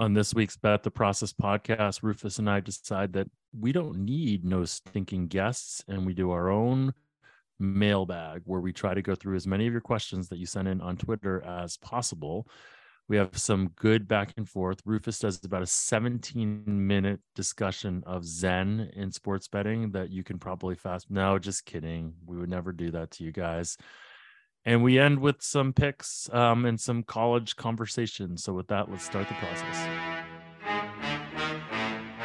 On this week's Bet the Process podcast, Rufus and I decide that we don't need no stinking guests and we do our own mailbag where we try to go through as many of your questions that you send in on Twitter as possible. We have some good back and forth. Rufus does about a 17 minute discussion of Zen in sports betting that you can probably fast. No, just kidding. We would never do that to you guys. And we end with some picks um, and some college conversation. So, with that, let's start the process.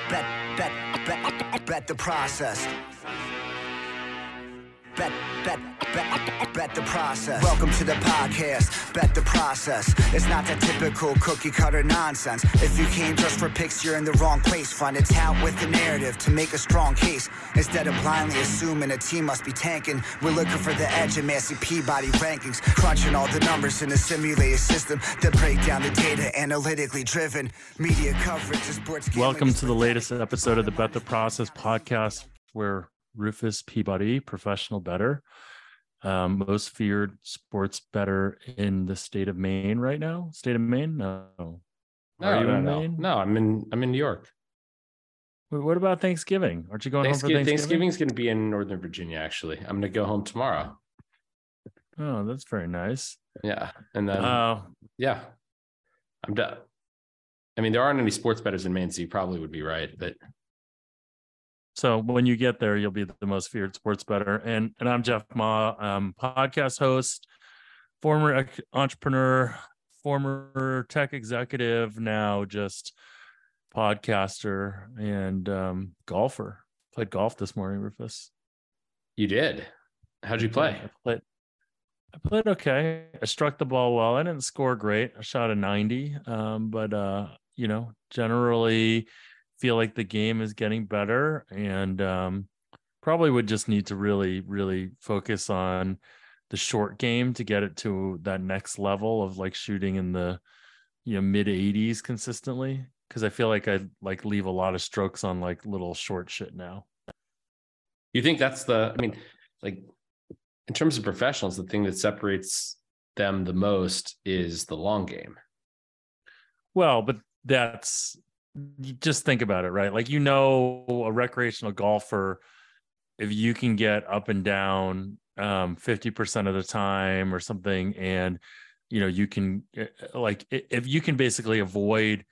Bet, bet, bet, bet the process. Bet, bet, bet, bet the process. Welcome to the podcast. Bet the process. It's not the typical cookie cutter nonsense. If you came just for picks, you're in the wrong place. Find a tout with the narrative to make a strong case. Instead of blindly assuming a team must be tanking, we're looking for the edge in Massey Peabody rankings. Crunching all the numbers in a simulated system that break down the data analytically driven. Media coverage of sports. Welcome to the latest episode of the Bet the Process podcast, where Rufus Peabody, professional better, um, most feared sports better in the state of Maine right now. State of Maine? No. No, Are you no, in no. Maine? No, I'm in I'm in New York. Wait, What about Thanksgiving? Aren't you going home for Thanksgiving, Thanksgiving? Thanksgiving's going to be in Northern Virginia. Actually, I'm going to go home tomorrow. Oh, that's very nice. Yeah, and then Uh, yeah, I'm done. I mean, there aren't any sports bettors in Maine, so you probably would be right. But So when you get there, you'll be the most feared sports better. And and I'm Jeff Ma, um, podcast host, former entrepreneur, former tech executive, now just podcaster and um, golfer. Played golf this morning, Rufus. you did. How'd you play? I played. I played okay. I struck the ball well. I didn't score great. I shot a 90. Um, but uh, you know, generally feel like the game is getting better and um probably would just need to really, really focus on the short game to get it to that next level of like shooting in the you know mid 80s consistently. Cause I feel like I like leave a lot of strokes on like little short shit now. You think that's the? I mean, like in terms of professionals, the thing that separates them the most is the long game. Well, but that's just think about it, right? Like you know, a recreational golfer, if you can get up and down um 50% of the time or something, and you know, you can eh, like if you can basically avoid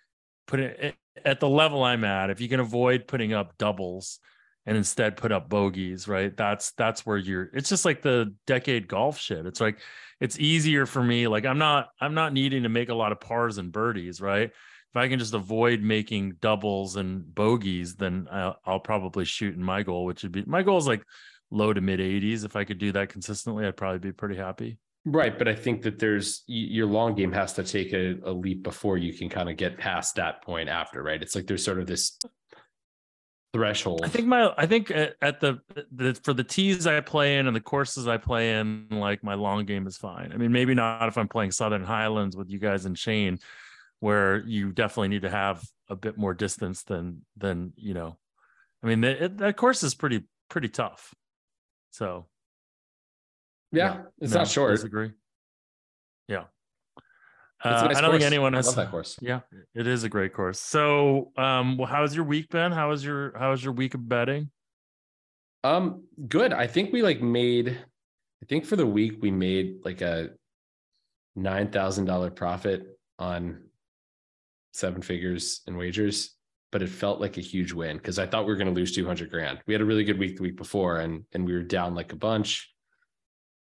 putting at the level I'm at, if you can avoid putting up doubles and instead put up bogeys, right? That's that's where you're it's just like the decade golf shit. It's like it's easier for me. Like I'm not I'm not needing to make a lot of pars and birdies, right? If I can just avoid making doubles and bogeys, then I'll, I'll probably shoot in my goal, which would be my goal is like low to mid 80s. If I could do that consistently, I'd probably be pretty happy. Right, but I think that there's your long game has to take a, a leap before you can kind of get past that point after, right? It's like there's sort of this threshold. I think my I think at, at the, the for the tees I play in and the courses I play in, like my long game is fine. I mean, maybe not if I'm playing Southern Highlands with you guys and Shane, where you definitely need to have a bit more distance than than you know. I mean, that it, that course is pretty pretty tough. So yeah, it's no, not short. Disagree. Yeah. Uh, nice I don't think course. anyone I has. love that course. Yeah, it is a great course. So, um, well, how's your week been? How was your How was your week of betting? Um, good. I think we like made. I think for the week we made like a nine thousand dollar profit on seven figures in wagers, but it felt like a huge win because I thought we were going to lose two hundred grand. We had a really good week the week before, and and we were down like a bunch.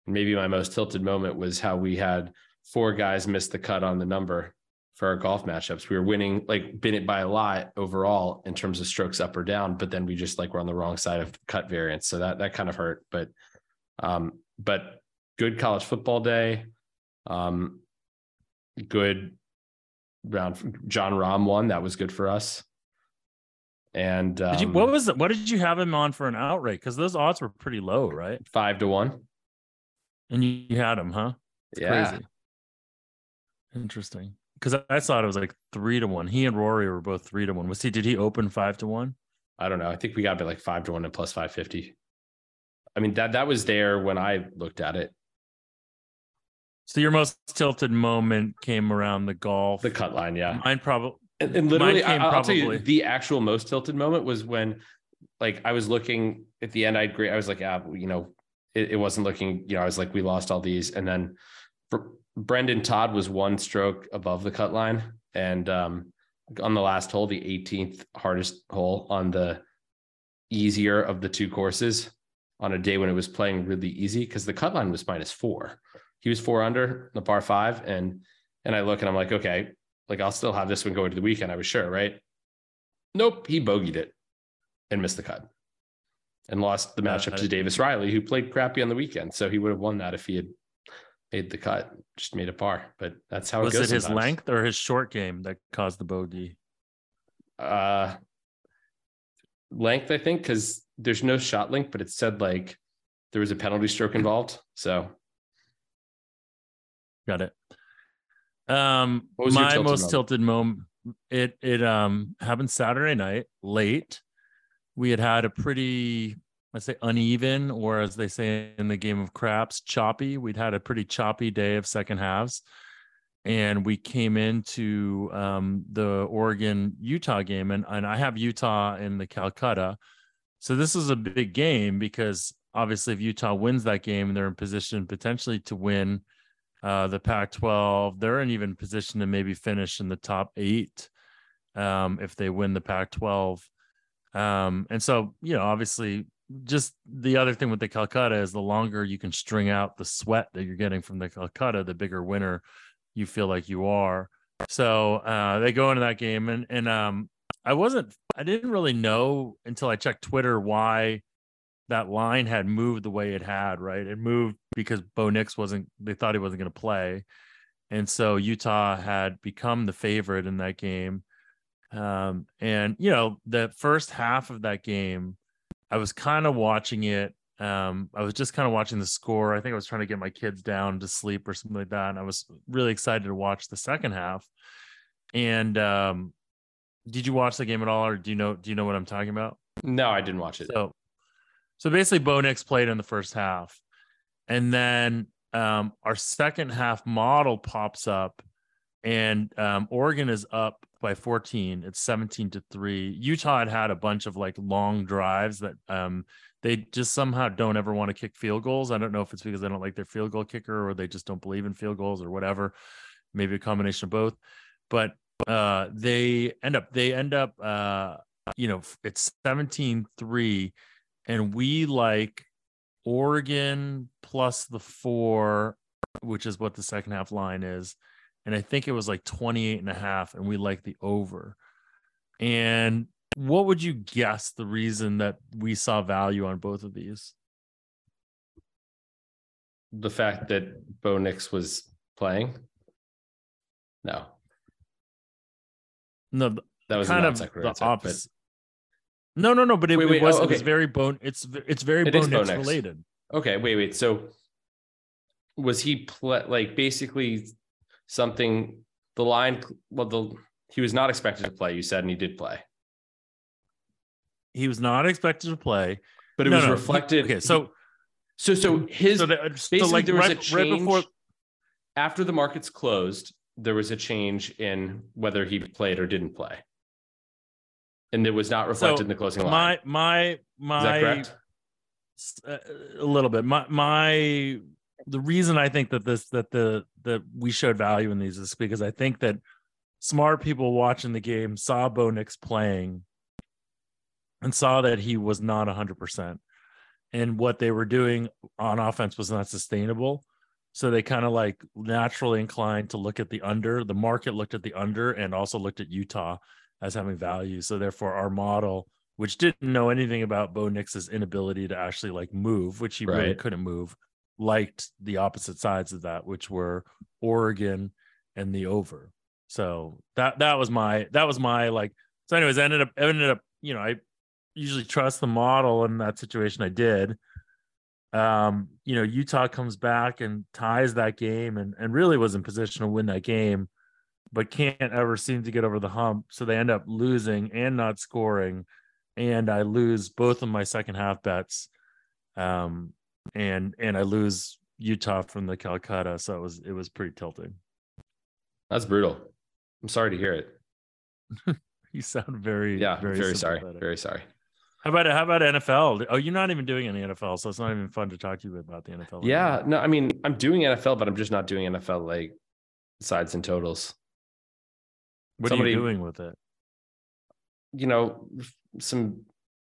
Maybe my most tilted moment was how we had four guys miss the cut on the number for our golf matchups. We were winning, like been it by a lot overall in terms of strokes up or down, but then we just like were on the wrong side of cut variance. So that that kind of hurt. But um, but good college football day. Um, good round. Jon Rahm won. That was good for us. And um, you, what was it? What did you have him on for an outright? Because those odds were pretty low, right? five to one? And you, you had him, huh? It's yeah. crazy. Interesting. Because I, I thought it was like three to one. He and Rory were both three to one. Was he? Did he open five to one? I don't know. I think we got to like five to one and plus five fifty. I mean that that was there when I looked at it. So your most tilted moment came around the golf. The cut line, yeah. Mine probably. And, and literally, I, will tell you, the actual most tilted moment was when, like, I was looking at the end. I agree. I was like, ah, you know, it, it wasn't looking. You know, I was like, we lost all these, and then Br- Brendon Todd was one stroke above the cut line, and um, on the last hole, the 18th hardest hole on the easier of the two courses, on a day when it was playing really easy because the cut line was minus four. He was four under the par five, and and I look and I'm like, okay, like I'll still have this one going to the weekend. I was sure, right? Nope, he bogeyed it and missed the cut and lost the matchup I- to Davis Riley, who played crappy on the weekend. So he would have won that if he had made the cut, just made a par. But that's how it Was it it his sometimes. length or his short game that caused the bogey? Uh, length, I think, because there's no shot link, but it said like there was a penalty stroke involved. So Got it. Um, What was your my most moment? tilted moment. It it um happened Saturday night late. We had had a pretty, let's say, uneven, or as they say in the game of craps, choppy. We'd had a pretty choppy day of second halves, and we came into um, the Oregon Utah game, and and I have Utah in the Calcutta, so this is a big game because obviously if Utah wins that game, they're in position potentially to win uh, the Pac-12. They're in even position to maybe finish in the top eight um, if they win the Pac-12. Um, and so, you know, obviously, just the other thing with the Calcutta is the longer you can string out the sweat that you're getting from the Calcutta, the bigger winner you feel like you are. So uh, they go into that game, and and um, I wasn't, I didn't really know until I checked Twitter why that line had moved the way it had, right? It moved because Bo Nix wasn't, they thought he wasn't going to play. And so Utah had become the favorite in that game. Um, and, you know, the first half of that game, I was kind of watching it. Um, I was just kind of watching the score. I think I was trying to get my kids down to sleep or something like that. And I was really excited to watch the second half. And um, did you watch the game at all, or do you know do you know what I'm talking about? no, I didn't watch it. So, so basically, Bo Nix played in the first half, and then um, our second half model pops up, and um, Oregon is up by 14. It's 17 to three. Utah had had a bunch of like long drives that um, they just somehow don't ever want to kick field goals. I don't know if it's because they don't like their field goal kicker or they just don't believe in field goals or whatever. Maybe a combination of both. But uh, they end up they end up uh, you know it's 17-3 and we like Oregon plus the four, which is what the second half line is. And I think it was like 28 and a half, and we like the over. And what would you guess the reason that we saw value on both of these? the fact that Bo Nix was playing. No, No, that was kind of the opposite. No, no, no, but it, Wait, it oh, was oh, it was very bone. It's it's very It bone Bo related. Okay, wait, wait. So was he pl- like basically something the line well the he was not expected to play, you said, and he did play. He was not expected to play, But it No, was no, he- reflected. okay, so so so his so, the, so basically like there was right, a change right before after the markets closed, there was a change in whether he played or didn't play. And it was not reflected So, in the closing line. my my that my correct? uh, a little bit. My my the reason i think that this that the that we showed value in these is because i think that smart people watching the game saw bo nix playing and saw that he was not 100% and what they were doing on offense was not sustainable. So they kind of like naturally inclined to look at the under. The market looked at the under and also looked at utah as having value so therefore our model which didn't know anything about Bo Nix's inability to actually like move, which he really couldn't move, liked the opposite sides of that, which were Oregon and the over. So that that was my that was my like so anyways, I ended up ended up, you know, I usually trust the model in that situation. I did. Um, you know, Utah comes back and ties that game and and really was in position to win that game, but can't ever seem to get over the hump. So they end up losing and not scoring and I lose both of my second half bets. Um, and and I lose Utah from the Calcutta, so it was it was pretty tilting. That's brutal. I'm sorry to hear it. you sound very Yeah, very, very, sorry. Very sorry. How about how about NFL? Oh, you're not even doing any NFL, so it's not even fun to talk to you about the NFL. Yeah, no, I mean, I'm doing NFL, but I'm just not doing NFL like sides and totals. What somebody- are you doing with it? You know, some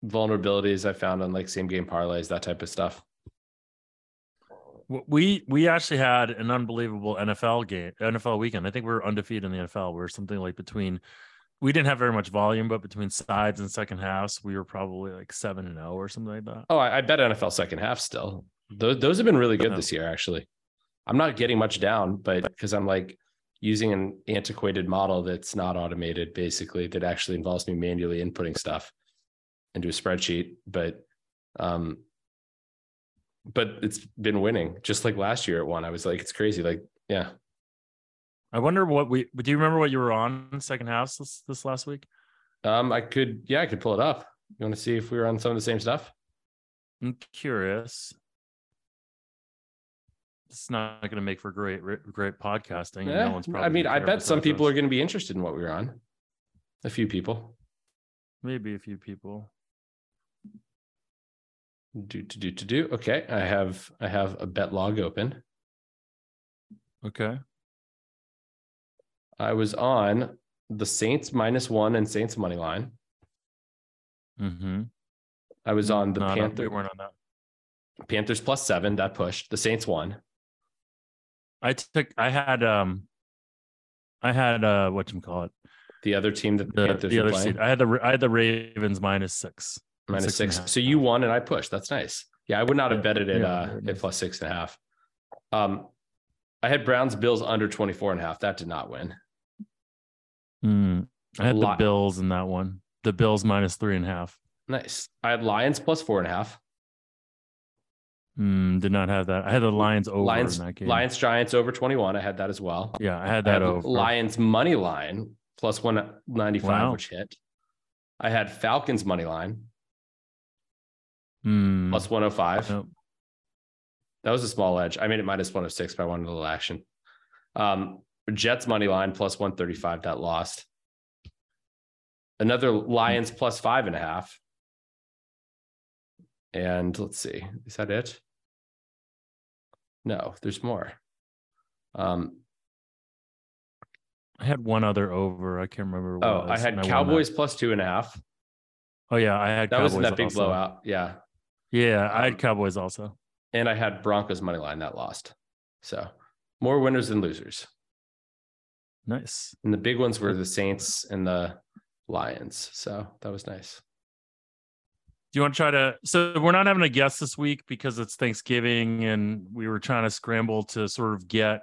vulnerabilities I found on like same game parlays, that type of stuff. We we actually had an unbelievable NFL game, NFL weekend. I think we were undefeated in the NFL. We are something like between. We didn't have very much volume, but between sides and second halves, we were probably like seven and zero or something like that. Oh, I, I bet NFL second half still. Those those have been really good Yeah. this year, actually. I'm not getting much down, but because I'm like using an antiquated model that's not automated, basically, that actually involves me manually inputting stuff into a spreadsheet. But um but it's been winning just like last year at one. I was like, it's crazy. Like, yeah. I wonder what we. Do you remember what you were on second halves this this last week? Um, I could, yeah, I could pull it up. You want to see if we were on some of the same stuff? I'm curious. It's not going to make for great great podcasting. Yeah, no one's I mean, I bet some people us. are going to be interested in what we were on. A few people. maybe a few people. Do to do to do. Okay, I have I have a bet log open. Okay. I was on the Saints minus one and Saints money line. Mm-hmm. I was on the no, we weren't on that. Panthers plus seven. That pushed. The Saints won. I took. I had. Um. I had. Uh. What you call it? The other team that the, The, the other seed. I had the. I had the Ravens minus six. minus six six. So you won and I pushed. That's nice. Yeah, I would not have betted it yeah, uh at plus six and a half. Um, I had Browns Bills under 24 and a half. That did not win. Hmm. I had the Bills in that one. The Bills minus three and a half. Nice. I had Lions plus four and a half. Hmm. Did not have that. I had the Lions over Lions, in that game. Lions Giants over 21. I had that as well. Yeah, I had I that had over. Lions money line plus 195, Wow. which hit. I had Falcons money line Hmm. plus 105. Nope. That was a small edge. I made it minus 106, but I wanted a little action. Um, Jets money line plus 135. That lost. Another Lions plus five and a half. And let's see, is that it? No, there's more. Um, I had one other over. I can't remember. What oh, it I had Cowboys plus two and a half. Oh yeah, I had That was in Cowboys that big also. blowout. Yeah. Yeah, I Um, had Cowboys also. And I had Broncos money line that lost. So more winners than losers. Nice. And the big ones were the Saints and the Lions. So that was nice. You want to try to? So we're not having a guest this week because it's Thanksgiving, and we were trying to scramble to sort of get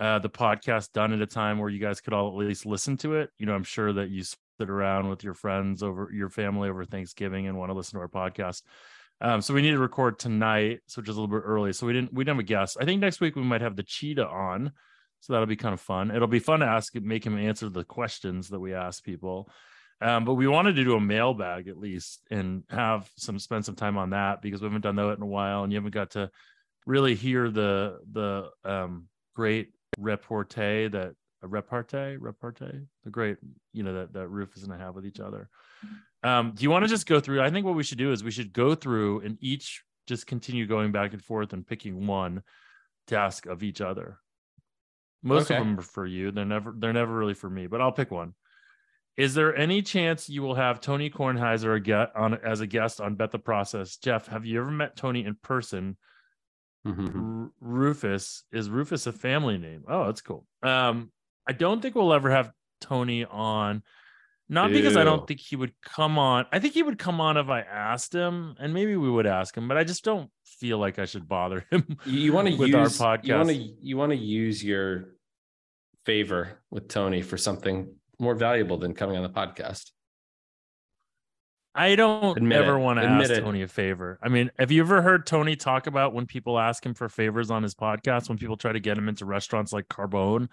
uh, the podcast done at a time where you guys could all at least listen to it. You know, I'm sure that you sit around with your friends over your family over Thanksgiving and want to listen to our podcast. Um, so we need to record tonight, so is a little bit early. So we didn't we didn't have a guest. I think next week we might have the cheetah on, so that'll be kind of fun. It'll be fun to ask make him answer the questions that we ask people. Um, but we wanted to do a mailbag at least and have some spend some time on that because we haven't done that in a while, and you haven't got to really hear the the um, great repartee that a repartee repartee the great you know that that Rufus and I have with each other. Um, do you want to just go through? I think what we should do is we should go through and each just continue going back and forth and picking one task of each other. Most Okay. of them are for you. They're never they're never really for me, but I'll pick one. Is there any chance you will have Tony Kornheiser on as a guest on Bet the Process? Jeff, have you ever met Tony in person? Mhm. R- Rufus is Rufus a family name? Oh, that's cool. Um, I don't think we'll ever have Tony on. Not because I don't think he would come on. I think he would come on if I asked him, and maybe we would ask him, but I just don't feel like I should bother him. You, want to use our You want to podcast. you want to use your favor with Tony for something more valuable than coming on the podcast. I don't Admit ever it. want to Admit ask it. Tony a favor. I mean, have you ever heard Tony talk about when people ask him for favors on his podcast, when people try to get him into restaurants like Carbone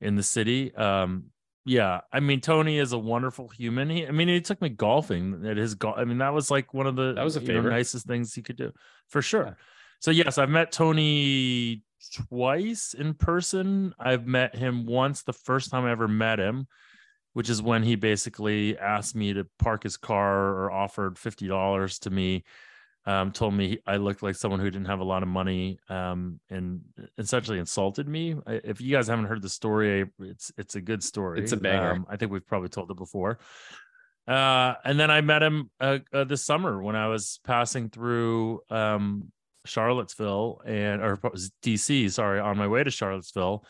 in the city? Um, yeah, I mean, Tony is a wonderful human. He, I mean, he took me golfing at his golf. I mean, that was like one of the That was a you know, nicest things he could do for sure. Yeah. So yes, I've met Tony twice in person. I've met him once the first time I ever met him which is when he basically asked me to park his car or offered fifty dollars to me. Um, told me I looked like someone who didn't have a lot of money, um, and essentially insulted me. If you guys haven't heard the story, it's it's a good story. It's a banger. Um, I think we've probably told it before. Uh, and then I met him uh, uh, this summer when I was passing through um, Charlottesville and or DC, sorry, on my way to Charlottesville,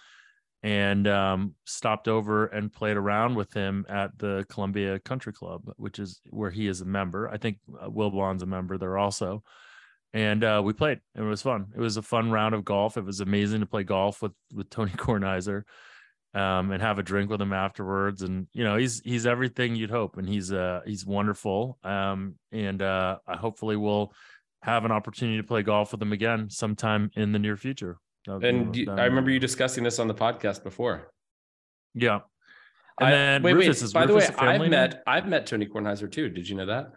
and um, stopped over and played around with him at the Columbia Country Club, which is where he is a member. I think uh, Wilbon's a member there also. And uh, we played. and It was fun. It was a fun round of golf. It was amazing to play golf with with Tony Kornheiser um, and have a drink with him afterwards. And you know, he's he's everything you'd hope, and he's uh he's wonderful. Um, and uh, hopefully we'll have an opportunity to play golf with him again sometime in the near future. And you, I remember you discussing this on the podcast before. Yeah. And I, then wait, Rufus, wait. By Rufus the way, I've met I've met Tony Kornheiser too. Did you know that?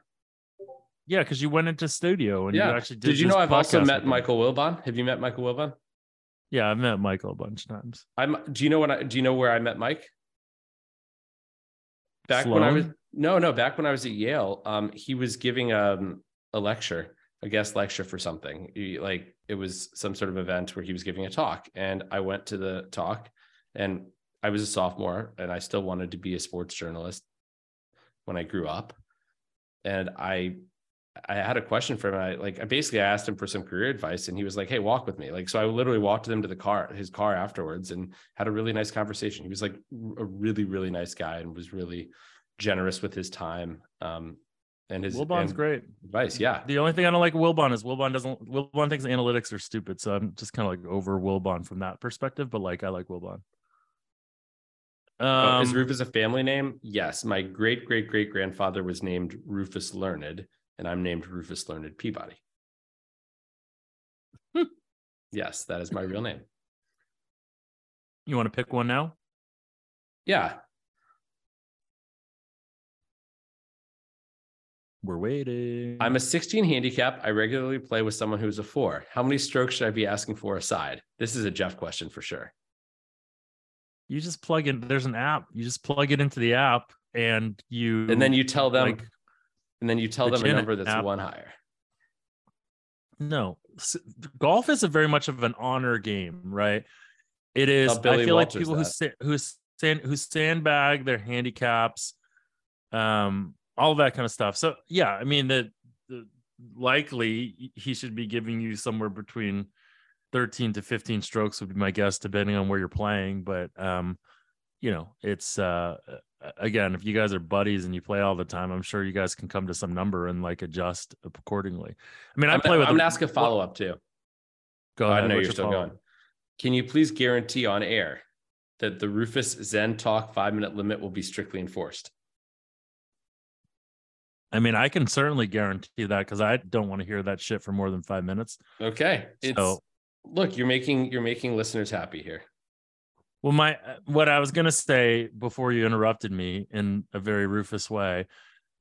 Yeah, because you went into studio and yeah. you actually did. Did you know I've also met Michael Wilbon? Have you met Michael Wilbon? Yeah, I've met Michael a bunch of times. I'm. Do you know when I? Do you know where I met Mike? Back Sloan? when I was no, no. Back when I was at Yale, um, he was giving um a lecture, a guest lecture for something. He, like it was some sort of event where he was giving a talk, and I went to the talk, and I was a sophomore, and I still wanted to be a sports journalist when I grew up, and I I had a question for him. I like I basically asked him for some career advice, and he was like, "Hey, walk with me." Like so, I literally walked him to the car, his car afterwards, and had a really nice conversation. He was like a really really nice guy and was really generous with his time. Um, and his Wilbon's and great advice. Yeah. The only thing I don't like Wilbon is Wilbon doesn't Wilbon thinks analytics are stupid. So I'm just kind of like over Wilbon from that perspective. But like I like Wilbon. Um, oh, is um, Rufus a family name? Yes. My great great great grandfather was named Rufus Learned, and I'm named Rufus Learned Peabody. Hmm. yes, that is my real name. You want to pick one now? Yeah. We're waiting. I'm a 16 handicap. I regularly play with someone who's a four. How many strokes should I be asking for a side? This is a Jeff question for sure. You just plug in, there's an app. You just plug it into the app and you and then you tell them like, and then you tell them a number that's app. one higher. No, golf is a very much of an honor game, right? It is. I feel Walters like people that. who who stand who sandbag their handicaps, um, all that kind of stuff. So yeah, I mean that likely he should be giving you somewhere between 13 to 15 strokes would be my guess depending on where you're playing but um you know it's uh again if you guys are buddies and you play all the time i'm sure you guys can come to some number and like adjust accordingly. I mean i play with i'm gonna ask a follow-up too. Go ahead i know you're still going. Can you please guarantee on air that the rufus zen talk five minute limit will be strictly enforced I mean, I can certainly guarantee that because I don't want to hear that shit for more than five minutes. Okay. It's, so look, you're making you're making listeners happy here. Well, my what I was gonna say before you interrupted me in a very Rufus way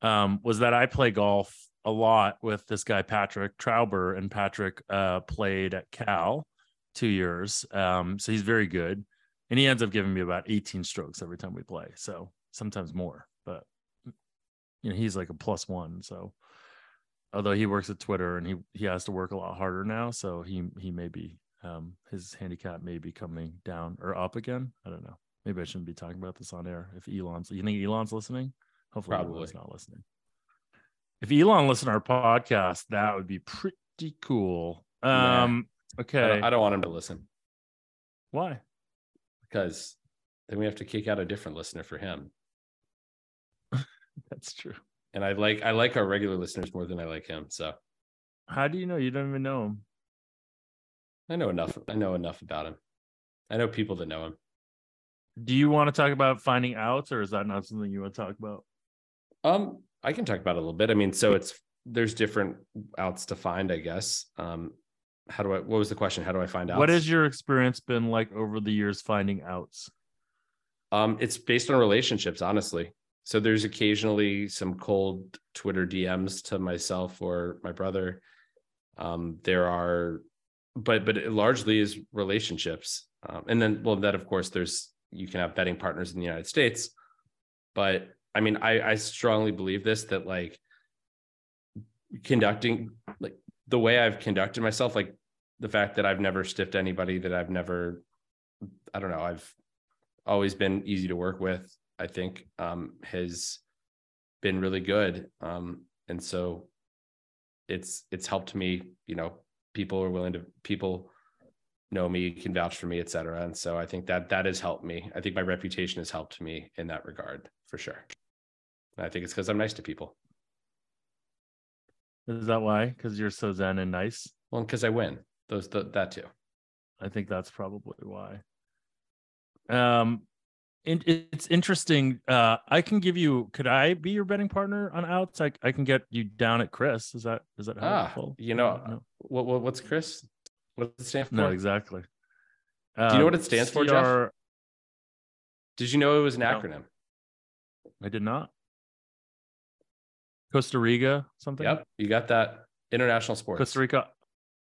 um, was that I play golf a lot with this guy Patrick Trauber, and Patrick uh, played at Cal two years, um, so he's very good, and he ends up giving me about 18 strokes every time we play, so sometimes more, you know he's like a plus one so. Although he works at twitter and he he has to work a lot harder now so he he may be um his handicap may be coming down or up again. I don't know. Maybe i shouldn't be talking about this on air. If elon's you think elon's listening? Hopefully Probably. elon's not listening. If elon listened to our podcast that would be pretty cool. Um nah, okay. I don't, I don't want him to listen. Why? Because then we have to kick out a different listener for him That's true. And I like I like our regular listeners more than I like him. So how do you know? You don't even know him. I know enough. I know enough about him. I know people that know him. Do you want to talk about finding out, or is that not something you want to talk about? Um, I can talk about it a little bit. I mean, so it's there's different outs to find, I guess. Um, how do I what was the question? How do I find out? What has your experience been like over the years finding outs? Um, it's based on relationships, honestly. So there's occasionally some cold Twitter DMs to myself or my brother. Um, there are, but but it largely is relationships. Um, and then, well, that of course, there's you can have betting partners in the United States. but I mean, I I strongly believe this that like conducting like the way I've conducted myself, like the fact that I've never stiffed anybody, that I've never, I don't know, I've always been easy to work with. I think um, has been really good, um, and so it's it's helped me. You know, people are willing to people know me, can vouch for me, et cetera. And so I think that that has helped me. I think my reputation has helped me in that regard for sure. And I think it's because I'm nice to people. Is that why? Because you're so zen and nice. Well, because I win. Those the, that too. I think that's probably why. Um, it's interesting. Uh, I can give you. Could I be your betting partner on outs? I, I can get you down at CRIS. Is that is that Ah, helpful? you know, No. what, what what's CRIS? What does it stand for? No, exactly. Do you know Um, what it stands for, Jeff? Did you know it was an No. acronym? I did not. Costa Rica, something. Yep, you got that. International sports. Costa Rica.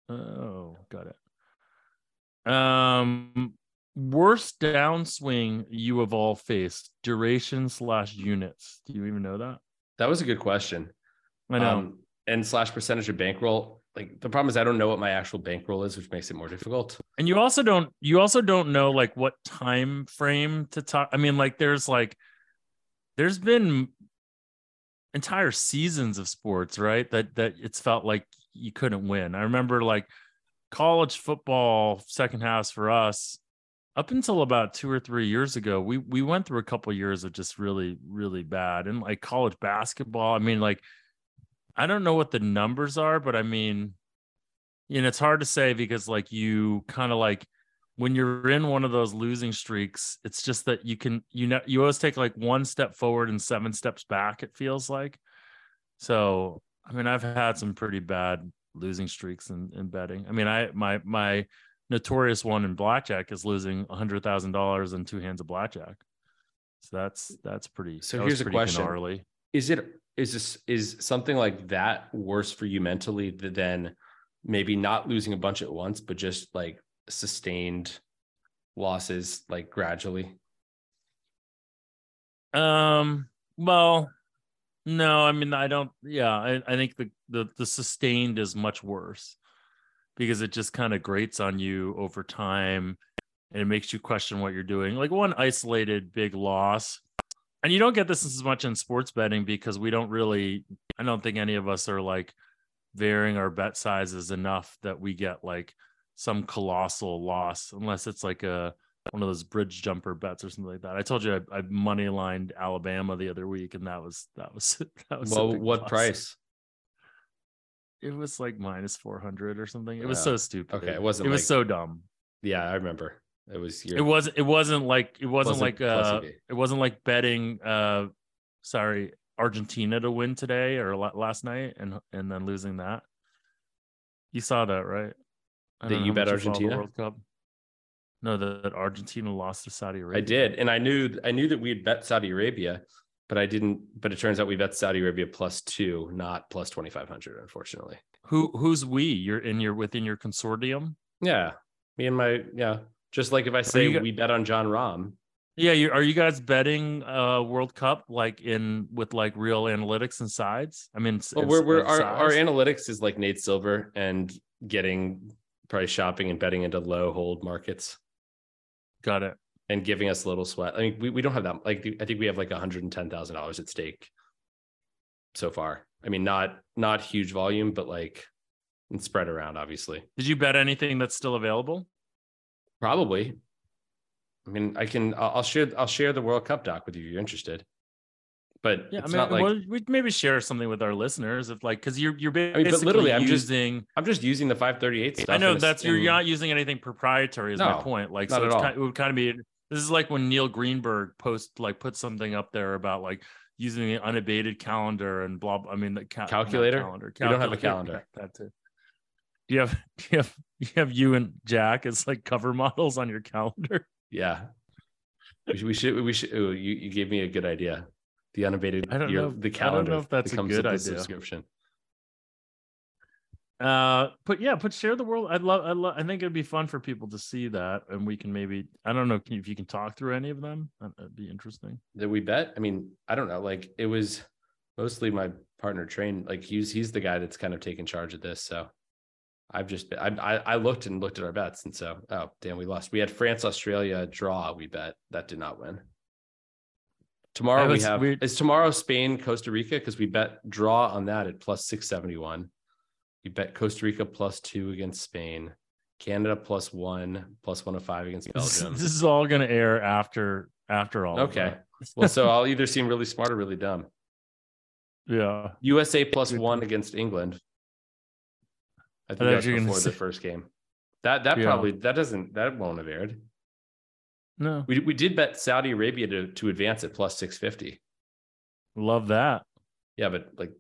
Oh, got it. Um, worst downswing you have all faced: duration slash units. Do you even know that? That was a good question. I know. Um, and slash percentage of bankroll. Like the problem is I don't know what my actual bankroll is, which makes it more difficult. and you also don't. You also don't know like what time frame to talk. I mean, like there's like, there's been entire seasons of sports, right? That that it's felt like you couldn't win. I remember like college football second halves for us up until about two or three years ago we we went through a couple years of just really really bad and like college basketball i mean like i don't know what the numbers are but i mean you know it's hard to say because like you kind of like when you're in one of those losing streaks it's just that you can you know you always take like one step forward and seven steps back it feels like. So i mean i've had some pretty bad losing streaks in, in betting. I mean i my my notorious one in blackjack is losing a hundred thousand dollars in two hands of blackjack so that's that's pretty So that here's a question. gnarly. Is it is this is something like that worse for you mentally than maybe not losing a bunch at once, but just like sustained losses like gradually? Um. Well, no. I mean, I don't. Yeah, I, I think the, the the sustained is much worse because it just kind of grates on you over time, and it makes you question what you're doing. Like one isolated big loss, and you don't get this as much in sports betting because we don't really. I don't think any of us are like varying our bet sizes enough that we get like some colossal loss, unless it's like a one of those bridge jumper bets or something like that. I told you I, I money lined Alabama the other week, and that was that was that was. Well, what loss. price? It was like minus four hundred or something. It was so stupid. Okay, it wasn't It was so dumb. Yeah, I remember. It was your It wasn't. It wasn't like. It wasn't, Wasn't like. Uh, it wasn't like betting. Uh, sorry, Argentina to win today or last night, and and then losing that. You saw that, right? That you bet Argentina? World Cup. No, that, that Argentina lost to Saudi Arabia. I did, and I knew I knew that we'd bet Saudi Arabia, but I didn't. But it turns out we bet Saudi Arabia plus two, not plus twenty five hundred. Unfortunately, Who who's we? You're in your within your consortium. yeah, me and my yeah. Just like if I say you we bet on Jon Rahm, Yeah, you are you guys betting uh World Cup like in with like real analytics and sides? I mean, well, we're we're our, our analytics is like Nate Silver and getting probably shopping and betting into low hold markets got it. And giving us a little sweat. I mean, we, we don't have that. Like I think we have like one hundred and ten thousand dollars at stake so far. I mean, not not huge volume, but like and spread around, obviously. Did you bet anything that's still available? Probably. I mean, I can. I'll I'll share. I'll share the World Cup doc with you. if You're interested, but Yeah, it's I mean, not like well, we maybe share something with our listeners if like because you're you're but basically literally, I'm just using. I'm just using the 538 stuff. I know a- that's you're in- not using anything proprietary. Is my point. Like so, it's kind, it would kind of be. This is like when Neil Greenberg post like put something up there about like using the unabated calendar and blah. blah I mean the ca- Calculator? calendar. We don't have a calendar. That too. Do you have do you have you have you and Jack as like cover models on your calendar? Yeah. We should. We should. We should ooh, you, you gave me a good idea. The unabated. I don't your- know- The I don't calendar. know if that's a good idea. Subscription. Uh, but yeah but share the world. I love i love i think it'd be fun for people to see that and we can maybe i don't know if you can talk through any of them that'd be interesting. Did we bet? I mean i don't know like it was mostly my partner train like he's he's the guy that's kind of taking charge of this so i've just been, I, I i looked and looked at our bets and so oh damn we lost. We had france australia draw we bet. That did not win. Tomorrow we have is tomorrow spain costa rica? Because we bet draw on that at plus 671 you bet Costa Rica plus two against Spain, Canada plus one, plus one of five against Belgium. This, is all going to air after after all. Okay. well, so I'll either seem really smart or really dumb. Yeah. USA plus one against England. I think I that's before the first game. That that yeah. probably that doesn't that won't have aired. No. We we did bet Saudi Arabia to, to advance at plus six fifty. Love that. Yeah, but like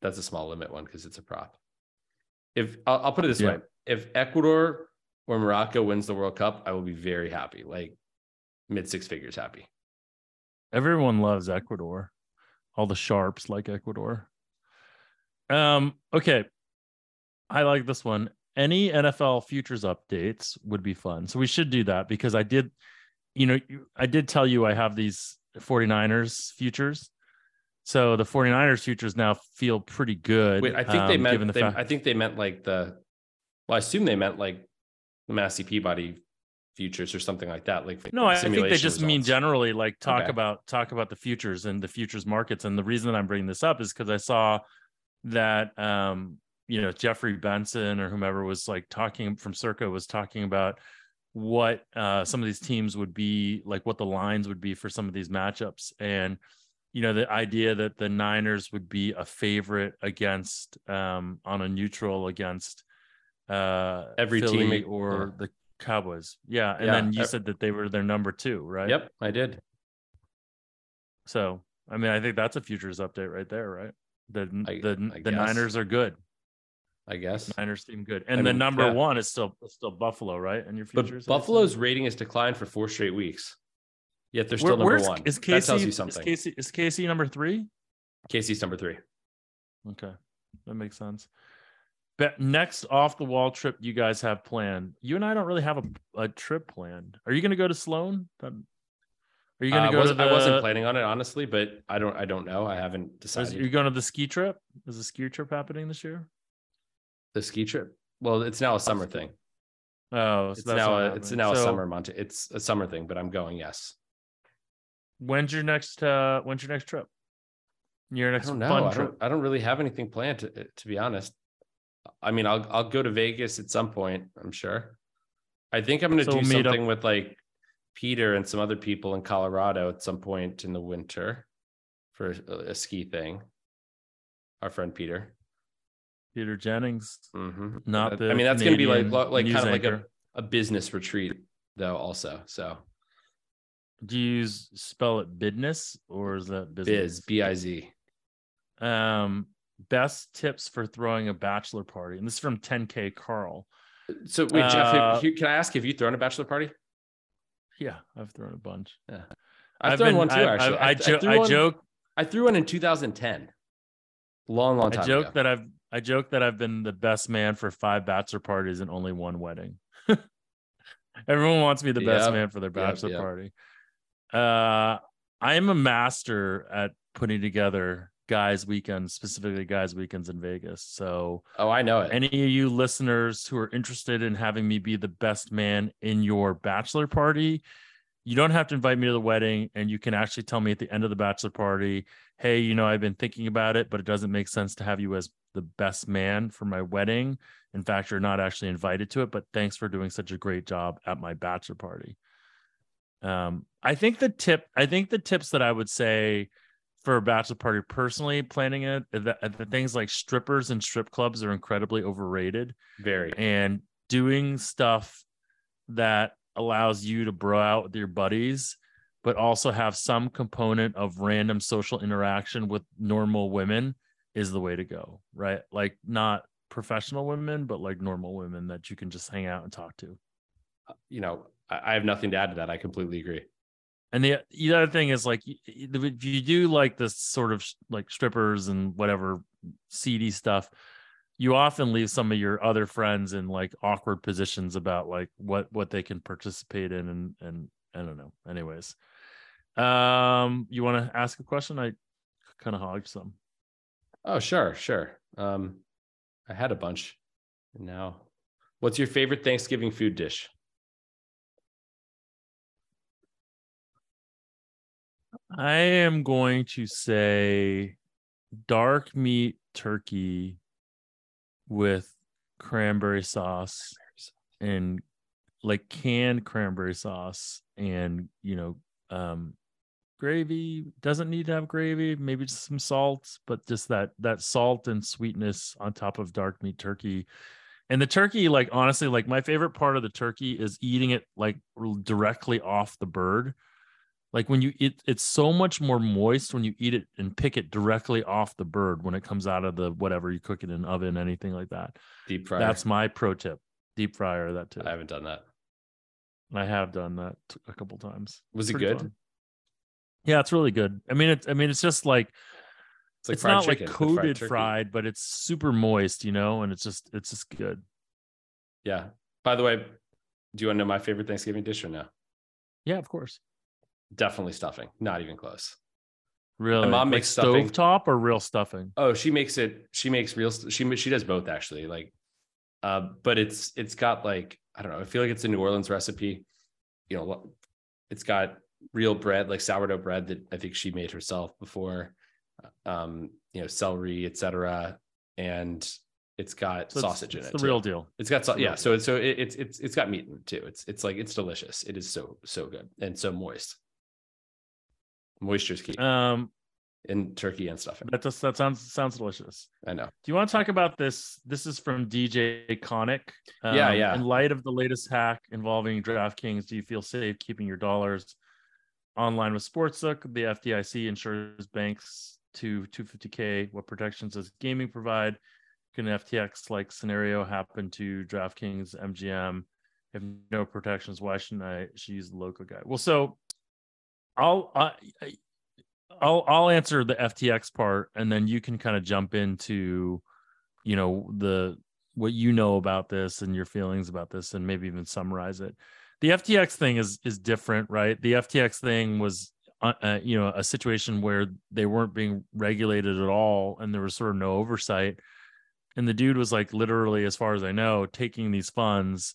that's a small limit one because it's a prop. If I'll, I'll put it this Yeah. way: if Ecuador or Morocco wins the World Cup, I will be very happy, like mid six figures happy. everyone loves ecuador. All the sharps like ecuador. Um okay. I like this one. Any nfl futures updates would be fun. So we should do that because i did you know i did tell you i have these 49ers futures so the 49ers futures now feel pretty good Wait, I think they um, meant. the they, fact I think they meant like the. Well, I assume they meant like the Massey Peabody futures or something like that. Like No, I think they just mean generally like talk Okay. about talk about the futures and the futures markets. And the reason that I'm bringing this up is because I saw that um, you know, Jeffrey Benson or whomever was like talking from Circa was talking about what uh some of these teams would be like what the lines would be for some of these matchups. And you know, the idea that the Niners would be a favorite against um on a neutral against uh Every team, Philly yeah. or the Cowboys. Yeah. And Yeah, then you said that they were their number two, right? Yep, I did. So I mean, I think that's a futures update right there, right? The I- the I the. Niners are good. I guess. Niners seem good, and I the mean, number yeah. one is still still Buffalo, right? And your futures. But. Buffalo's rating has declined for four straight weeks. Yet they're still Where, number one. is that tells you Is something. Casey is Casey number three? Casey's number three. Okay, that makes sense. But next off the wall trip you guys have planned. You and I don't really have a, a trip planned. Are you going to go to Sloan? Are you going Uh, to go to the? I wasn't planning on it honestly, but I don't. I don't know. I haven't Is, decided. are you going to the ski trip? Is the ski trip happening this year? the ski trip. Well, it's now a summer thing. Oh, so It's now a, it's now a summer month. It's a summer thing, but I'm going. Yes. When's your next uh when's your next trip? Your I next don't know. fun I trip. don't. I don't really have anything planned to, to be honest. I mean, I'll I'll go to Vegas at some point. I'm sure. I think I'm going to So do we'll something with like Peter and some other people in Colorado at some point in the winter for a, a ski thing. Our friend Peter. Peter Jennings, Mhm. not the I mean, that's going to be like like kind of like a, a business retreat though. Also, so Do you use, spell it business or is that biz business? b i z. Um, best tips for throwing a bachelor party, and this is from 10K Carl. So wait, Jeff, Uh, you- can I ask have you thrown a bachelor party? Yeah, I've thrown a bunch. Yeah. I've, thrown been- one too. I, actually, I, I, jo- threw I one- joke. I threw one in 2010. Long, long time I joke ago. that I've I joke that I've been the best man for five bachelor parties and only one wedding. Everyone wants me the best Yep, man for their yep, bachelor yep. party. Uh, I am a master at putting together guys' weekends, specifically guys' weekends in Vegas. So, oh, I know it. any of you listeners who are interested in having me be the best man in your bachelor party, you don't have to invite me to the wedding, and you can actually tell me at the end of the bachelor party, "Hey, you know, I've been thinking about it, but it doesn't make sense to have you as the best man for my wedding. In fact, you're not actually invited to it, but thanks for doing such a great job at my bachelor party." Um, I think the tip, I think the tips that I would say for a bachelor party personally planning it the, the things like strippers and strip clubs are incredibly overrated. Very. and doing stuff that allows you to bro out with your buddies but also have some component of random social interaction with normal women is the way to go right? Like not professional women but like normal women that you can just hang out and talk to. You know, I, have nothing to add to that. I completely agree. And the the other thing is like if you do like this sort of like strippers and whatever seedy stuff, you often leave some of your other friends in like awkward positions about like what what they can participate in and and I don't know. Anyways, um, you want to ask a question? I kind of hogged some. Oh, sure, sure. Um, I had a bunch. And now, what's your favorite Thanksgiving food dish? I am going to say dark meat turkey with cranberry sauce and like canned cranberry sauce and you know um gravy. Doesn't need to have gravy maybe just some salt but just that that salt and sweetness on top of dark meat turkey. And the turkey like honestly like my favorite part of the turkey is eating it like directly off the bird like when you eat it's so much more moist when you eat it and pick it directly off the bird when it comes out of the whatever you cook it in oven anything like that Deep fryer. that's my pro tip deep fryer that too I haven't done that. i have done that a couple times Was it Pretty good? fun. yeah it's really good i mean it's i mean it's just like It's like it's not chicken, like coated turkey. fried but it's super moist you know and it's just it's just good Yeah. By the way, do you want to know my favorite Thanksgiving dish or no? yeah of course Definitely stuffing. Not even close. really My mom like makes stuffing. stovetop or real stuffing Oh, she makes it. She makes real. She she does both actually. Like, uh, but it's it's got like I don't know. I feel like it's a New Orleans recipe. You know, it's got real bread, like sourdough bread that I think she made herself before. Um, you know, celery, etc. And it's got So sausage it's in it. the too. real deal It's got so, yeah. deal. So it's so it, it's it's it's got meat in it too. It's it's like it's delicious. It is so so good and so moist. Moisture's key um in turkey and stuffing. that just that sounds sounds delicious I know. Do you want to talk about this? This is from DJ Conic. Yeah, yeah. In light of the latest hack involving DraftKings, do you feel safe keeping your dollars online with Sportsbook? The FDIC insures banks to 250k. What protections does gaming provide? Can an FTX like scenario happen to DraftKings, MGM? If no protections, why shouldn't I should use the local guy? Well, so I'll I, I'll I'll answer the FTX part, and then you can kind of jump into, you know, the what you know about this and your feelings about this, and maybe even summarize it. The FTX thing is is different, right? The FTX thing was, uh, uh, you know, a situation where they weren't being regulated at all, and there was sort of no oversight. And the dude was like, literally, as far as I know, taking these funds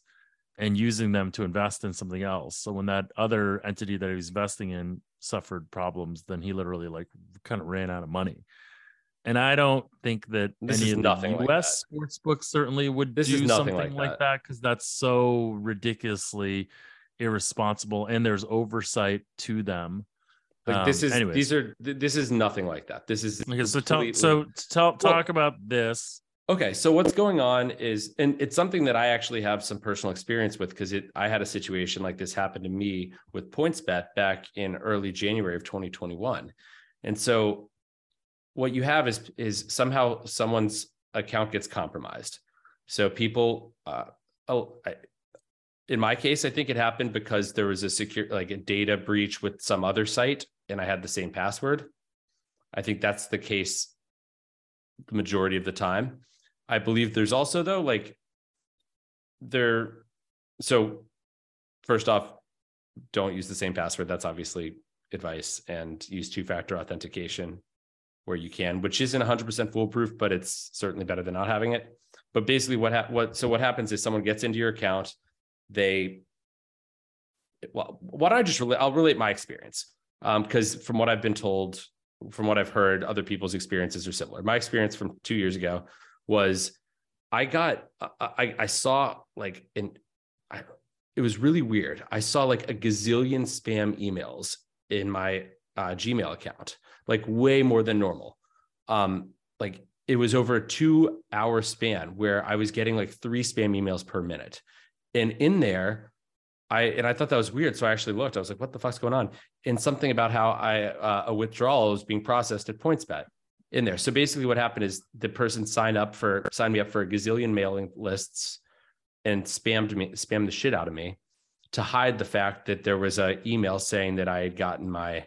and using them to invest in something else. So when that other entity that he was investing in suffered problems, then he literally like kind of ran out of money. And I don't think that This any is of nothing the like US sports books certainly would This do something like like that because that's so ridiculously irresponsible and there's oversight to them. Like this Um, is anyways. these are th- this is nothing like that. This is Okay, so tell so tell talk about this. Okay, so what's going on is, and it's something that I actually have some personal experience with because I had a situation like this happen to me with PointsBet back in early January of 2021, and so what you have is is somehow someone's account gets compromised. So people, uh, oh, I, in my case, I think it happened because there was a secure like a data breach with some other site, and I had the same password. I think that's the case the majority of the time. I believe there's also though like there so first off don't use the same password. That's obviously advice and use two-factor authentication where you can which isn't 100% foolproof but it's certainly better than not having it. But basically what ha- what so what happens is someone gets into your account they well what I just relate I'll relate my experience um because from what I've been told from what I've heard other people's experiences are similar. My experience from 2 years ago was I got I I, saw like in I it was really weird. I saw like a gazillion spam emails in my uh, Gmail account, like way more than normal. Um, like it was over a two hour span where I was getting like three spam emails per minute. And in there, I and I thought that was weird. So I actually looked. I was like, what the fuck's going on? And something about how I uh, a withdrawal was being processed at PointsBet in there. So basically, what happened is the person signed up for signed me up for a gazillion mailing lists and spammed me, spammed the shit out of me to hide the fact that there was a email saying that I had gotten my,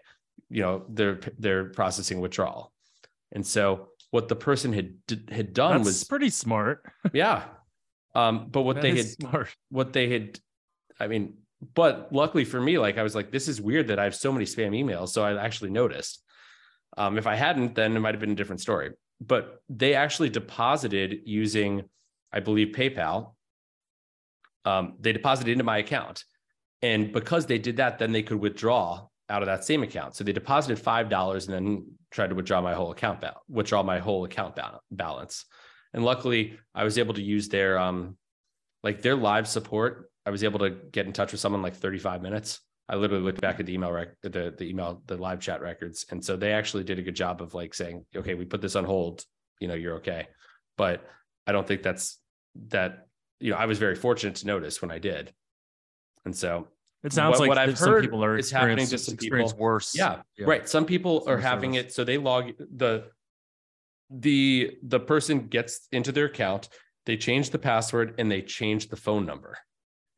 you know, they're they're processing withdrawal. And so what the person had had done That's was pretty smart. yeah. Um, but what That they had smart. what they had i mean but luckily for me like i was like this is weird that i have so many spam emails so i actually noticed um, if i hadn't then it might have been a different story but they actually deposited using i believe paypal. Um, they deposited into my account. And because they did that then they could withdraw out of that same account. So they deposited five dollars and then tried to withdraw my whole account balance withdraw my whole account ba- balance. And luckily i was able to use their um like their live support. I was able to get in touch with someone like 35 minutes i literally looked back at the email rec- the, the email the live chat records and so they actually did a good job of like saying okay we put this on hold you know you're okay. But i don't think that's that you know i was very fortunate to notice when i did. And so It sounds what- like what I've some heard people are is happening to experience, some people- worse. yeah, Yeah. right. Some people are Customer having it so they log the the the person gets into their account they change the password and they change the phone number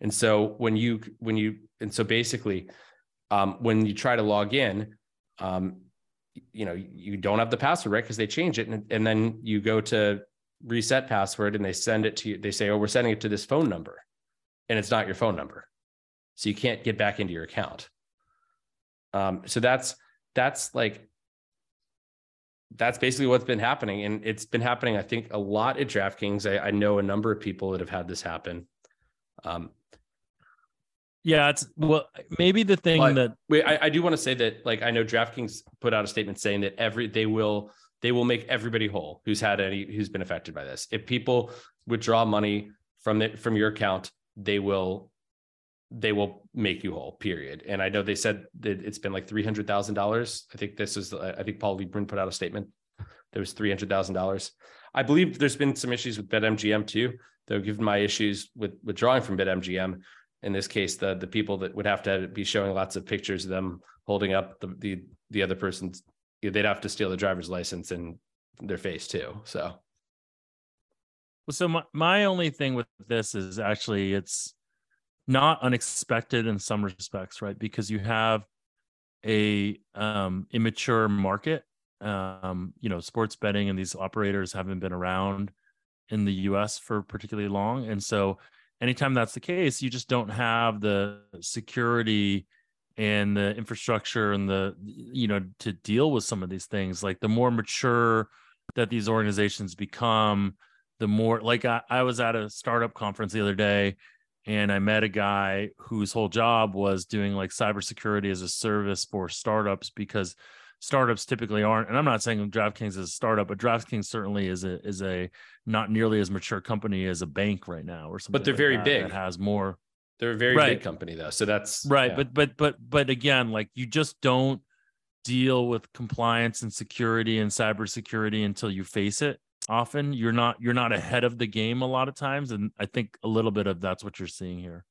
and so when you when you and so basically um, when you try to log in um, you know you don't have the password right? Because they change it and, and then you go to reset password and they send it to you they say oh we're sending it to this phone number and it's not your phone number. So you can't get back into your account. Um, so that's that's like that's basically what's been happening and it's been happening i think a lot at draftkings. I, I know a number of people that have had this happen. Um, Yeah, it's well, maybe the thing But- that Wait, I, I do want to say that like I know DraftKings put out a statement saying that every they will they will make everybody whole who's had any who's been affected by this. If people withdraw money from the from your account, they will they will make you whole. Period. And I know they said that it's been like three hundred thousand dollars. I think this is I think Paul Liberman put out a statement. There was three hundred thousand dollars. I believe there's been some issues with BetMGM too. Though given my issues with withdrawing from BetMGM, in this case, the the people that would have to be showing lots of pictures of them holding up the the the other person's, they'd have to steal the driver's license and their face too. So Well, so my, my only thing with this is actually it's not unexpected in some respects, right? Because you have a um, immature market. Um, you know, sports betting and these operators haven't been around in the U.S. for particularly long, and so anytime that's the case, you just don't have the security and the infrastructure and the you know to deal with some of these things. Like the more mature that these organizations become, the more like I, I was at a startup conference the other day and I met a guy whose whole job was doing like cybersecurity as a service for startups because startups typically aren't and I'm not saying DraftKings is a startup but DraftKings certainly is a is a not nearly as mature company as a bank right now or something But they're like very that big. that has more they're a very Right. big company though. So that's right yeah. but but but but again like you just don't deal with compliance and security and cybersecurity until you face it often you're not you're not ahead of the game a lot of times and i think a little bit of that's what you're seeing here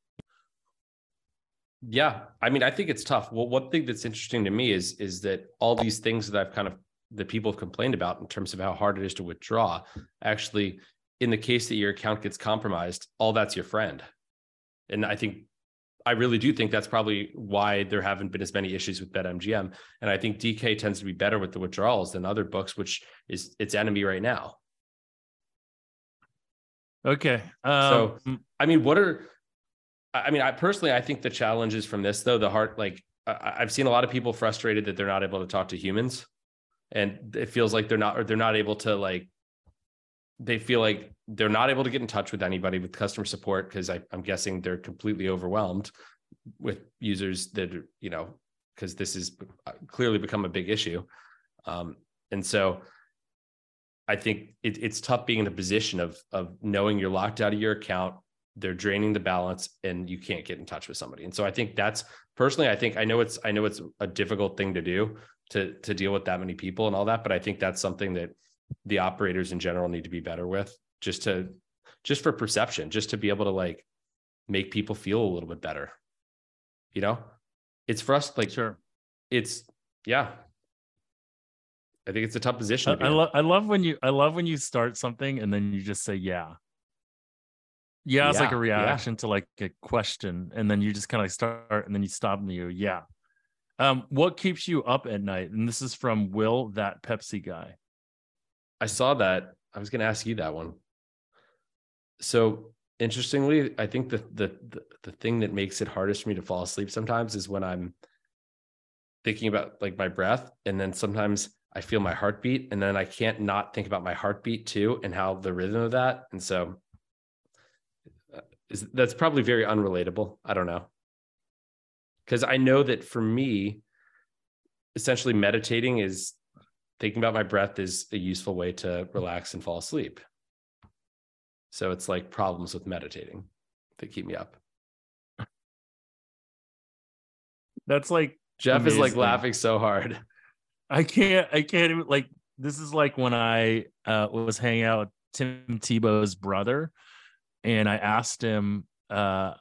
Yeah, I mean, I think it's tough. Well, one thing that's interesting to me is is that all these things that I've kind of that people have complained about in terms of how hard it is to withdraw, actually, in the case that your account gets compromised, all that's your friend. And I think I really do think that's probably why there haven't been as many issues with BetMGM. And I think DK tends to be better with the withdrawals than other books, which is its enemy right now. okay So- um, I mean, what are I mean, I personally I think the challenges from this though, the heart like I, I've seen a lot of people frustrated that they're not able to talk to humans. And it feels like they're not or they're not able to like they feel like they're not able to get in touch with anybody with customer support because I'm guessing they're completely overwhelmed with users that you know, because this has clearly become a big issue. Um, and so I think it, it's tough being in a position of of knowing you're locked out of your account, they're draining the balance, and you can't get in touch with somebody. And so I think that's personally, I think I know it's I know it's a difficult thing to do to to deal with that many people and all that, but I think that's something that the operators in general need to be better with, just to just for perception, just to be able to like make people feel a little bit better. You know, it's for us like sure it's yeah. I think it's a tough position. I, I love I love when you I love when you start something and then you just say yeah. Yeah, it's like a Yeah, yeah. reaction to like a question, and then you just kind of start and then you stop and you go, yeah. Um, what keeps you up at night? And this is from Will, that Pepsi guy. I saw that. I was going to ask you that one. So interestingly, I think the, the the the thing that makes it hardest for me to fall asleep sometimes is when I'm thinking about like my breath, and then sometimes I feel my heartbeat, and then I can't not think about my heartbeat too, and how the rhythm of that. And so, is that's probably very unrelatable. I don't know, because I know that for me, essentially meditating is thinking about my breath is a useful way to relax and fall asleep. So it's like problems with meditating that keep me up. That's like Jeff amazing. is like laughing so hard. I can't I can't even like this is like when I uh was hanging out with Tim Tebow's brother and I asked him uh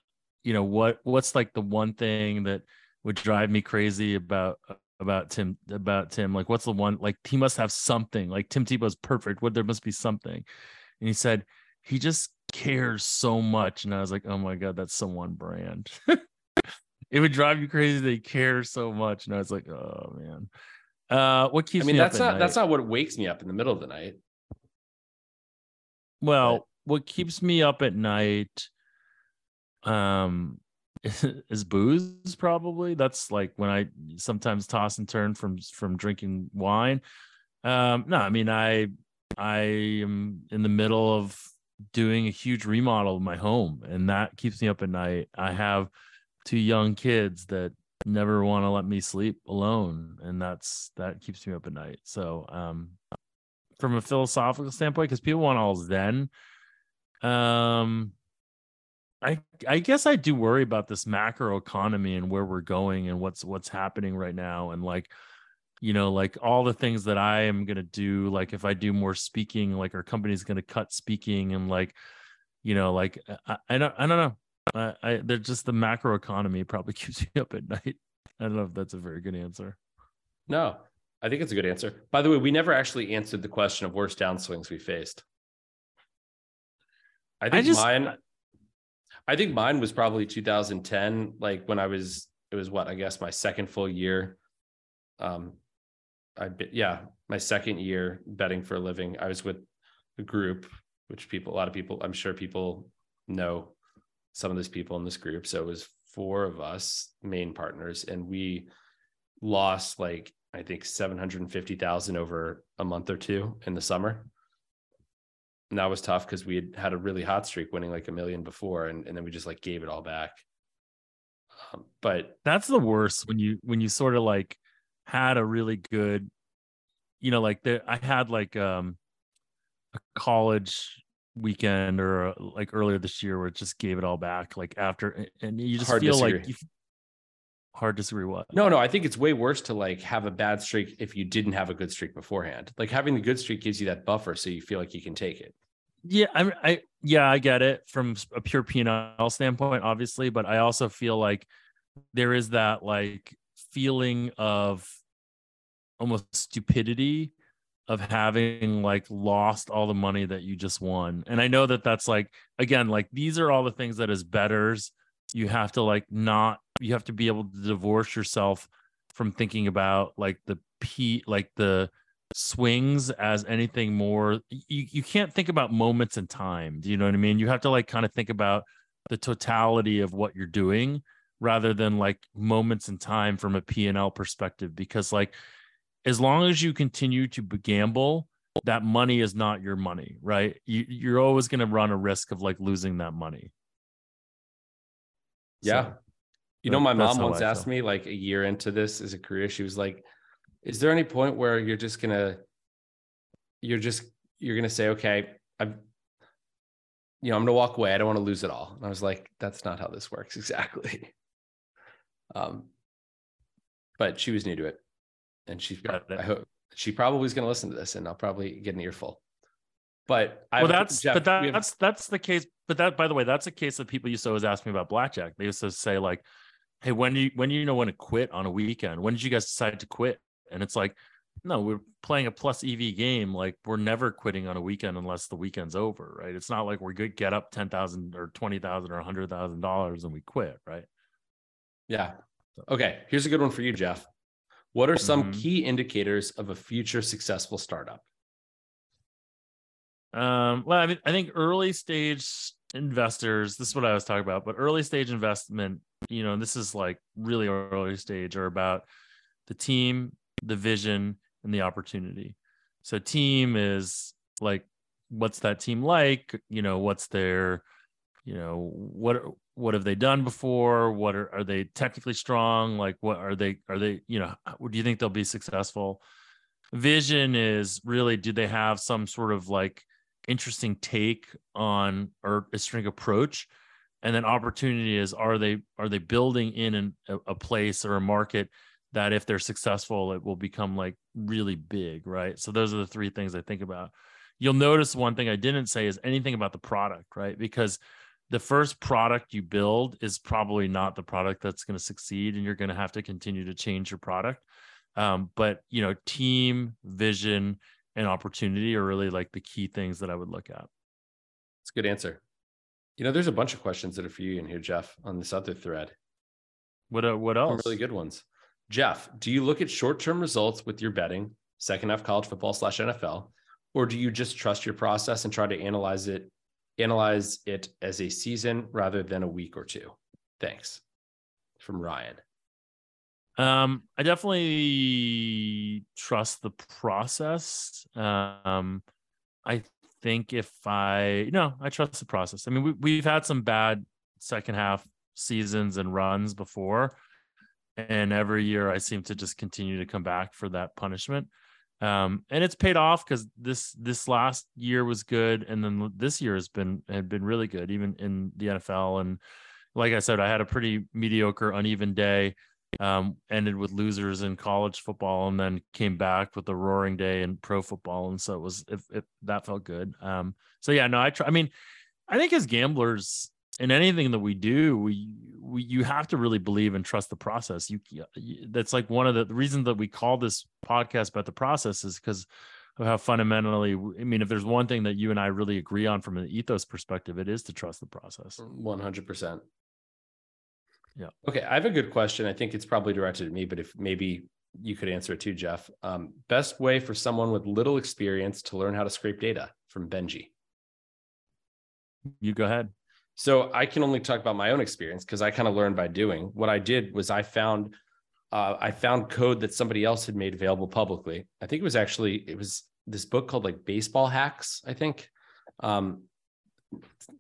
you know what what's like the one thing that would drive me crazy about about Tim about Tim like what's the one like he must have something like Tim Tebow's perfect what there must be something and he said he just cares so much. And I was like, oh my God, that's someone brand. it would drive you crazy that he cares so much. And I was like, oh man. Uh what keeps I mean, me that's not that's not what wakes me up in the middle of the night. well, what keeps me up at night um is booze probably. That's like when I sometimes toss and turn from from drinking wine. Um no, I mean I I am in the middle of doing a huge remodel of my home and that keeps me up at night. I have two young kids that never want to let me sleep alone and that's that keeps me up at night. So um from a philosophical standpoint cuz people want all zen um I I guess I do worry about this macro economy and where we're going and what's what's happening right now and like you know like all the things that i am going to do like if i do more speaking like our company's going to cut speaking and like you know like i, I don't i don't know I, I they're just the macro economy probably keeps me up at night i don't know if that's a very good answer No, I think it's a good answer. By the way, we never actually answered the question of worst downswings we faced. I think just- mine I think mine was probably 2010, like when I was it was what I guess my second full year. Um I yeah, my second year betting for a living. I was with a group, which people a lot of people, I'm sure people know some of these people in this group. So it was four of us main partners, and we lost like I think 750,000 over a month or two in the summer. And that was tough because we had had a really hot streak winning like a million before and, and then we just like gave it all back. Um, but that's the worst when you when you sort of like had a really good you know like there i had like um a college weekend or uh, like earlier this year where it just gave it all back like after and you just Hard feel like you hard disagree what no, no, I think it's way worse to like have a bad streak if you didn't have a good streak beforehand. Like having the good streak gives you that buffer so you feel like you can take it. yeah i i yeah i get it from a pure p&l standpoint obviously but i also feel like there is that like feeling of almost stupidity of having like lost all the money that you just won and i know that that's like again like these are all the things that as betters you have to like not you have to be able to divorce yourself from thinking about like the p like the swings as anything more. You, you can't think about moments in time do you know what i mean? You have to like kind of think about the totality of what you're doing rather than like moments in time from a p&l perspective because like as long as you continue to gamble that money is not your money right? You, you're always going to run a risk of like losing that money Yeah. So, You know, my mom once asked me, like a year into this as a career, she was like, "Is there any point where you're just gonna, you're just you're gonna say, okay, I'm, you know, I'm gonna walk away. I don't want to lose it all." And I was like, "That's not how this works exactly." Um, but she was new to it, and she's Got. I hope she probably is gonna listen to this, and I'll probably get an earful. But I well that's Jeff, but that, we have- that's that's the case but that by the way that's a case that people used to always ask me about blackjack they used to say like hey when do you when do you know when to quit on a weekend when did you guys decide to quit and it's like no we're playing a plus ev game like we're never quitting on a weekend unless the weekend's over right it's not like we're good get up 10000 or 20000 or 100000 dollars and we quit right Yeah. Okay. Here's a good one for you, Jeff. What are some Mhm. key indicators of a future successful startup? Um, well, I mean, I think early stage investors, this is what I was talking about, but early stage investment, you know, this is like really early stage are about the team, the vision, and the opportunity. So team is like, what's that team like? You know, what's their, you know, what what have they done before? What are are they technically strong? Like, what are they? Are they? You know, do you think they'll be successful? Vision is really, do they have some sort of like interesting take on or a string approach? And then opportunity is, are they are they building in an, a, place or a market that if they're successful, it will become like really big, right? So those are the three things I think about. You'll notice one thing I didn't say is anything about the product, right? Because the first product you build is probably not the product that's going to succeed, and you're going to have to continue to change your product. Um, but you know, team, vision, and opportunity are really like the key things that I would look at. It's a good answer. You know, there's a bunch of questions that are for you in here, Jeff, on this other thread. What uh, what else? Some really good ones. Jeff, do you look at short-term results with your betting, second half college football slash NFL, or do you just trust your process and try to analyze it, analyze it as a season rather than a week or two? Thanks. From Ryan. Um, I definitely trust the process. Um, I think if I no, I trust the process. I mean, we we've had some bad second half seasons and runs before and every year I seem to just continue to come back for that punishment. Um, and it's paid off because this this last year was good, and then this year has been had been really good, even in the NFL. And like I said, I had a pretty mediocre, uneven day. Um, ended with losers in college football, and then came back with a roaring day in pro football, and so it was if, that felt good. Um, so yeah, no, I try. I mean, I think as gamblers, in anything that we do, we, we you have to really believe and trust the process. You that's like one of the, the reasons that we call this podcast about the process is because of how fundamentally. I mean, if there's one thing that you and I really agree on from an ethos perspective, it is to trust the process. One hundred percent. Yeah. Okay, I have a good question. I think it's probably directed at me, but if maybe you could answer it too, Jeff. Um, best way for someone with little experience to learn how to scrape data from Benji. You go ahead. So I can only talk about my own experience because I kind of learned by doing. What I did was I found uh, I found code that somebody else had made available publicly. I think it was actually it was this book called like Baseball Hacks. I think um,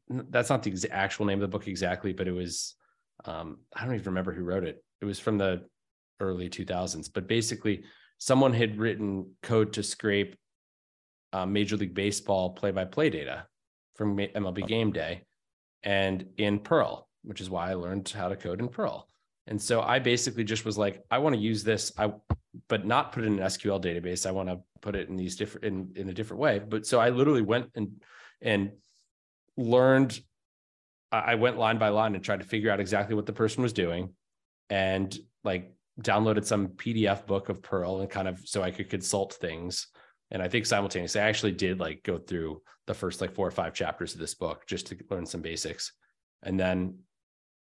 that's not the actual name of the book exactly, but it was um, I don't even remember who wrote it. It was from the early 2000s, but basically someone had written code to scrape uh, Major League Baseball play-by-play data from MLB Game Day and in Perl, which is why I learned how to code in Perl. And so I basically just was like, I want to use this, I but not put it in an SQL database. I want to put it in these different in, in a different way. But so I literally went and and learned. I went line by line and tried to figure out exactly what the person was doing, and like downloaded some PDF book of Perl and kind of so I could consult things. And I think simultaneously, I actually did like go through the first like four or five chapters of this book just to learn some basics and then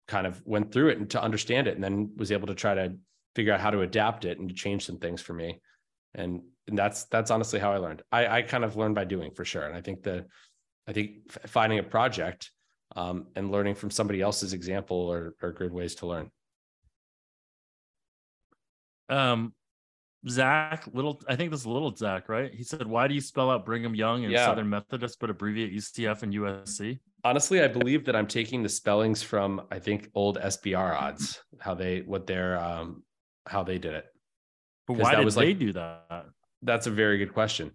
kind of went through it and to understand it and then was able to try to figure out how to adapt it and to change some things for me. And, and that's that's honestly how i learned. I i kind of learned by doing for sure. And i think the i think finding a project um, and learning from somebody else's example are, are good ways to learn um Zach, little, I think this is little Zach, right? He said, "Why do you spell out Brigham Young and yeah. Southern Methodist, but abbreviate UCF and USC?" Honestly, I believe that I'm taking the spellings from I think old SBR odds, how they what their um how they did it. But why did they like, do that? That's a very good question.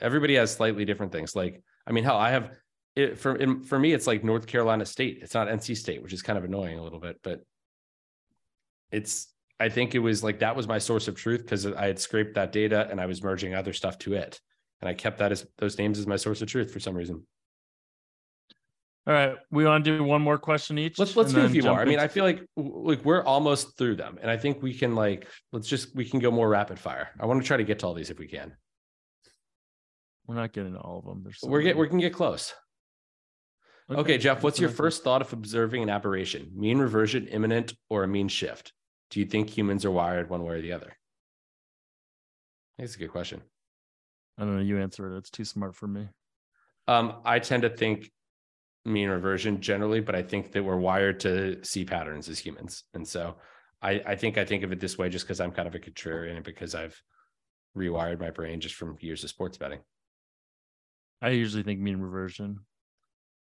Everybody has slightly different things. Like, I mean, hell, I have it for in, for me, it's like North Carolina State. It's not NC State, which is kind of annoying a little bit, but it's I think it was like that was my source of truth because I had scraped that data and I was merging other stuff to it. And I kept that as those names as my source of truth for some reason. All right, we want to do one more question each. Let's let's do a few more. I mean, I feel like like we're almost through them, and I think we can like let's just we can go more rapid fire. I want to try to get to all these if we can. We're not getting to all of them. There's so we're get we can get close. Okay, okay Jeff, what's your first thought of observing an aberration? Mean reversion imminent or a mean shift? do you think humans are wired one way or the other? That's a good question. I don't know. You answer it. It's too smart for me. Um, I tend to think mean reversion generally, but I think that we're wired to see patterns as humans. And so I, I think I think of it this way just because I'm kind of a contrarian and because I've rewired my brain just from years of sports betting. I usually think mean reversion.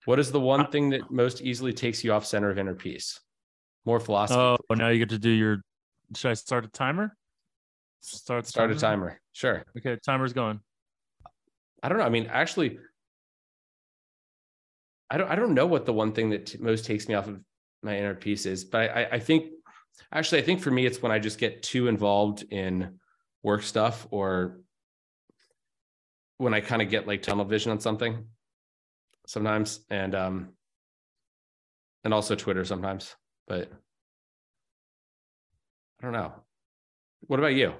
What is the one uh, thing that most easily takes you off center of inner peace? More philosophy. Oh, now you get to do your. Should I start a timer? Start start a timer. Sure. Okay, timer's going. I don't know. I mean, actually, I don't. I don't know what the one thing that t- most takes me off of my inner peace is, but I, I think actually, I think for me, it's when I just get too involved in work stuff or when I kind of get like tunnel vision on something sometimes and um and also Twitter sometimes, but I don't know. What about you?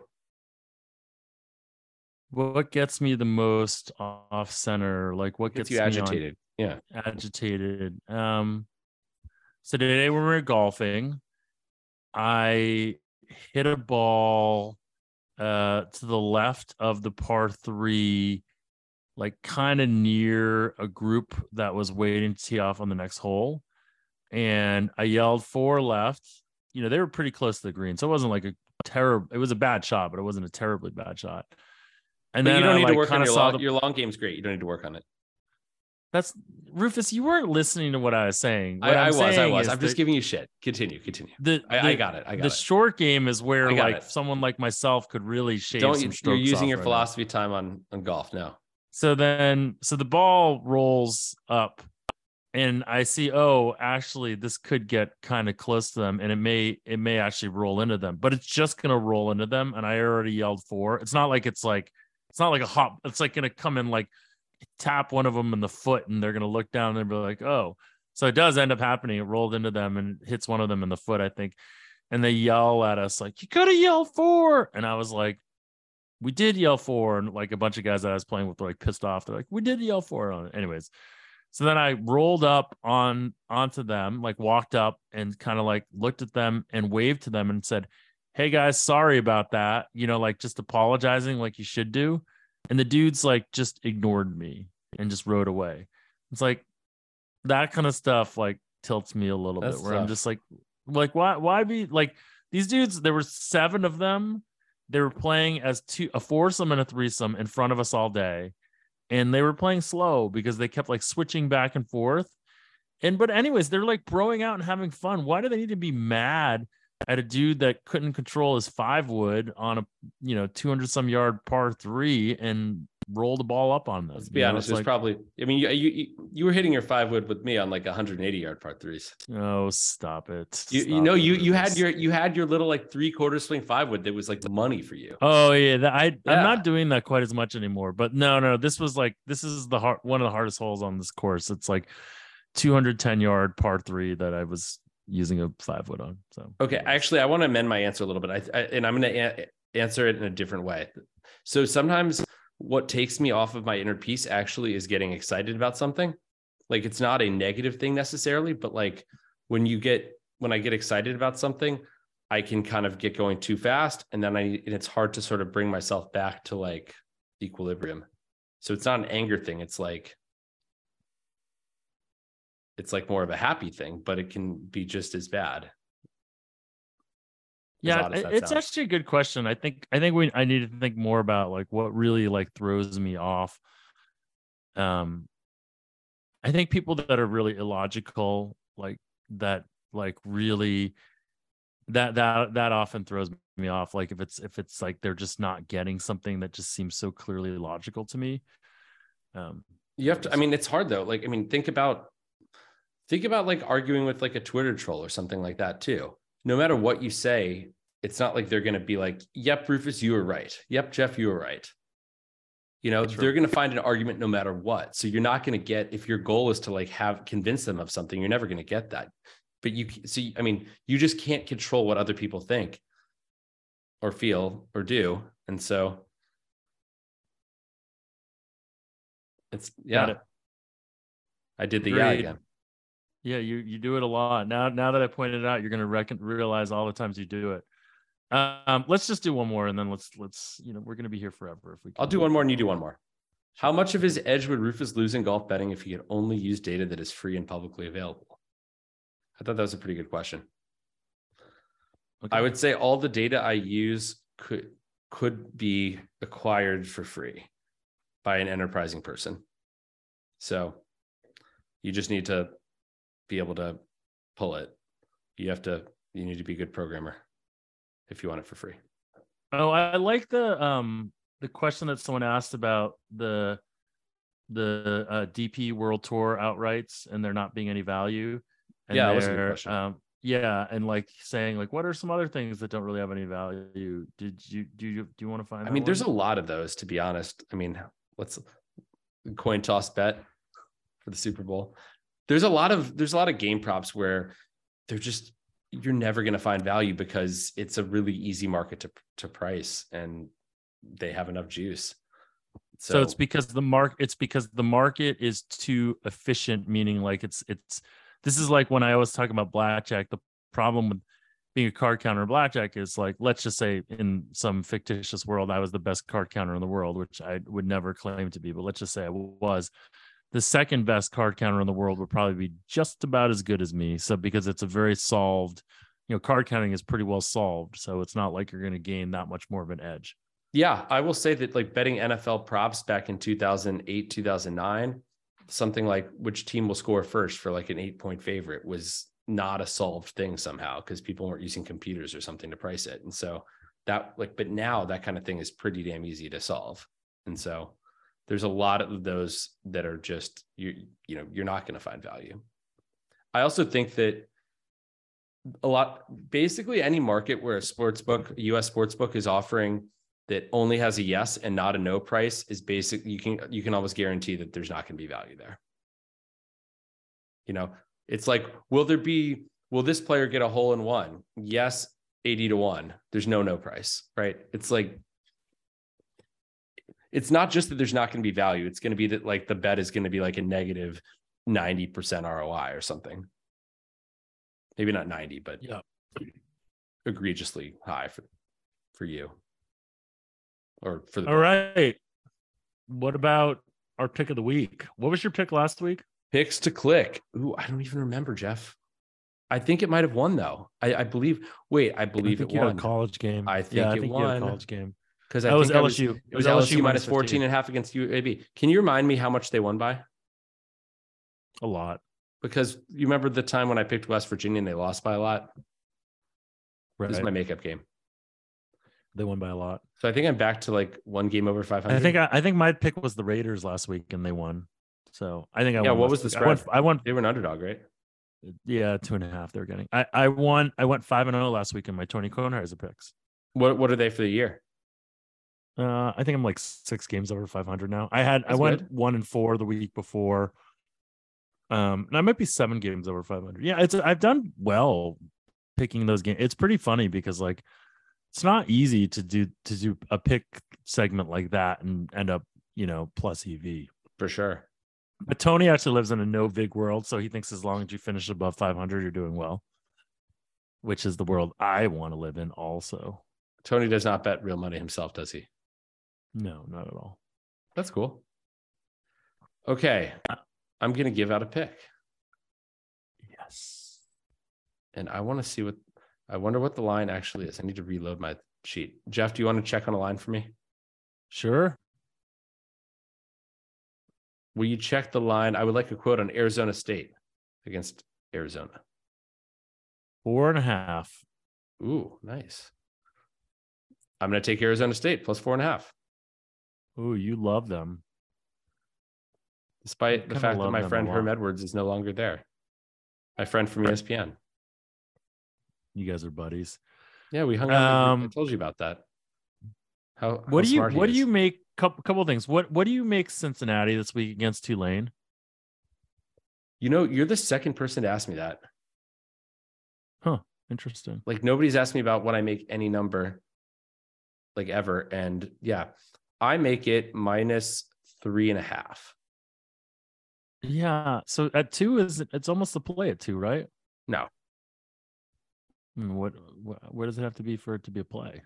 What gets me the most off center? Like what gets, Gets you agitated? Yeah. Agitated. Um so today when we were golfing, I hit a ball uh to the left of the par three like kind of near a group that was waiting to tee off on the next hole. And I yelled four left. You know, they were pretty close to the green. So it wasn't like a terrible, it was a bad shot, but it wasn't a terribly bad shot. And but then you don't I, need like, to work on your long, the, your long game's great. You don't need to work on it. That's Rufus. You weren't listening to what I was saying. I, I was. I was. I'm just giving you shit. Continue. Continue. The, I, the, I got it. I got the it. short game is where like it. someone like myself could really shave don't, some You're using your right philosophy now. time on on golf now. So then, so the ball rolls up, and I see, oh, actually, this could get kind of close to them, and it may, it may actually roll into them, but it's just gonna roll into them. And I already yelled four. It's not like it's like, it's not like a hop. It's like gonna come in like tap one of them in the foot, and they're gonna look down and be like, oh. So it does end up happening. It rolled into them and hits one of them in the foot, I think. And they yell at us like, "You could have yelled four. And I was like, we did yell for and like a bunch of guys that I was playing with were like pissed off. They're like, we did yell for it. Anyways, so then I rolled up on onto them, like walked up and kind of like looked at them and waved to them and said, Hey guys, sorry about that. You know, like just apologizing like you should do. And the dudes like just ignored me and just rode away. It's like that kind of stuff like tilts me a little That's bit where tough. I'm just like, like why why be like these dudes, there were seven of them they were playing as two a foursome and a threesome in front of us all day. And they were playing slow because they kept like switching back and forth. And but anyways they're like broing out and having fun. Why do they need to be mad at a dude that couldn't control his five wood on a you know 200 some yard par three and roll the ball up on them. Let's be honest. It's like, probably. I mean, you, you you were hitting your five wood with me on like 180 yard par threes. Oh, stop it! You, stop you know, you you had your you had your little like three quarter swing five wood that was like the money for you. Oh yeah, that, I yeah. I'm not doing that quite as much anymore. But no, no, this was like this is the hard one of the hardest holes on this course. It's like 210 yard par three that I was using a five wood on. So okay, actually, I want to amend my answer a little bit. I, I and I'm going to a- answer it in a different way. So sometimes what takes me off of my inner peace actually is getting excited about something. Like it's not a negative thing necessarily, but like when you get when I get excited about something, I can kind of get going too fast and then I and it's hard to sort of bring myself back to like equilibrium. So it's not an anger thing, it's like it's like more of a happy thing, but it can be just as bad yeah it's sounds. actually a good question. I think i think we i need to think more about like what really like throws me off. Um i think people that are really illogical like that like really that that that often throws me off. Like if it's if it's like they're just not getting something that just seems so clearly logical to me um you have to i mean it's hard though. Like i mean think about think about like arguing with like a twitter troll or something like that too no matter what you say, it's not like they're going to be like, yep, Rufus, you were right. Yep, Jeff, you were right. You know, they're going to find an argument no matter what. So you're not going to get, if your goal is to like have convince them of something, you're never going to get that. But you see, I mean, you just can't control what other people think or feel or do. And so it's, yeah. It. I did the Agreed. yeah again. Yeah, you you do it a lot. Now now that I pointed it out, you're gonna reckon realize all the times you do it. Um, let's just do one more and then let's let's you know we're gonna be here forever if we can. I'll do one more and you do one more. How much of his edge would Rufus lose in golf betting if he could only use data that is free and publicly available? I thought that was a pretty good question. Okay. I would say all the data I use could could be acquired for free by an enterprising person. So you just need to be able to pull it. You have to you need to be a good programmer if you want it for free. Oh, I like the um the question that someone asked about the the uh, DP World Tour outrights and there not being any value. And Yeah, that was a good question. Um, yeah, and like saying like, what are some other things that don't really have any value? Did you do you do you want to find? I mean, there's a lot of those to be honest. I mean, let's coin toss bet for the Super Bowl. There's a lot of there's a lot of game props where they're just you're never going to find value because it's a really easy market to to price and they have enough juice. so, it's because the mark it's because the market is too efficient meaning like it's it's this is like when i always talk about blackjack the problem with being a card counter in blackjack is like let's just say in some fictitious world i was the best card counter in the world which i would never claim to be but let's just say i was the second best card counter in the world would probably be just about as good as me so because it's a very solved you know card counting is pretty well solved so it's not like you're going to gain that much more of an edge Yeah, I will say that like betting NFL props back in 2008, 2009, something like which team will score first for like an eight point favorite was not a solved thing somehow because people weren't using computers or something to price it. And so that like, but now that kind of thing is pretty damn easy to solve. And so there's a lot of those that are just you, you know, you're not going to find value. I also think that a lot basically any market where a sports book, US sports book is offering that only has a yes and not a no price is basic you can you can almost guarantee that there's not going to be value there. You know it's like will there be will this player get a hole in one? Yes 80 to 1 there's no no price right? It's like it's not just that there's not going to be value it's going to be that like the bet is going to be like a negative 90% ROI or something maybe not 90 but Yeah. egregiously high for for you or for the All right. What about our pick of the week? What was your pick last week? picks to click. Ooh, I don't even remember, Jeff. I think it might have won though. I, I believe. Wait, I believe I think it won a college game. I yeah, think I it think won. a college game. Because I That was think I LSU. it was LSU minus 14 and a half against UAB. Can you remind me how much they won by? A lot. Because you remember the time when I picked West Virginia and they lost by a lot. Right. This is my makeup game. they won by a lot. So I think I'm back to like one game over 500. I think I, I think my pick was the Raiders last week and they won. So I think I Yeah, what was the week. I won, spread? I won they were an underdog, right? yeah, two and a half they're getting. I, I won I went five and oh last week in my Tony Kornheiser picks. What what are they for the year? Uh, I think I'm like six games over 500 now. I had I went good. one and four the week before. Um, and I might be seven games over 500. Yeah, it's I've done well picking those games. It's pretty funny because like it's not easy to do to do a pick segment like that and end up you know plus EV. For sure. But Tony actually lives in a no vig world, so he thinks as long as you finish above 500, you're doing well. Which is the world I want to live in, also. Tony does not bet real money himself, does he? No, not at all. That's cool. Okay. I'm going to give out a pick. Yes. and I want to see what I wonder what the line actually is. I need to reload my sheet. Jeff, do you want to check on a line for me? Sure. Will you check the line? I would like a quote on Arizona State against Arizona. Four and a half. Ooh, nice. I'm going to take Arizona State plus four and a half, Ooh, you love them. despite the fact that my friend Herm. Edwards is no longer there. My friend from ESPN. You guys are buddies. Yeah, we hung out. I Um, told you about that. How What how do you what do you make couple couple things. What what do you make Cincinnati this week against Tulane? You know, you're the second person to ask me that. Huh. Interesting. Like nobody's asked me about what I make any number like ever. And yeah, I make it minus three and a half. Yeah. So at two is it's almost a play at two, right? No, Hmm, What, what where does it have to be for it to be a play?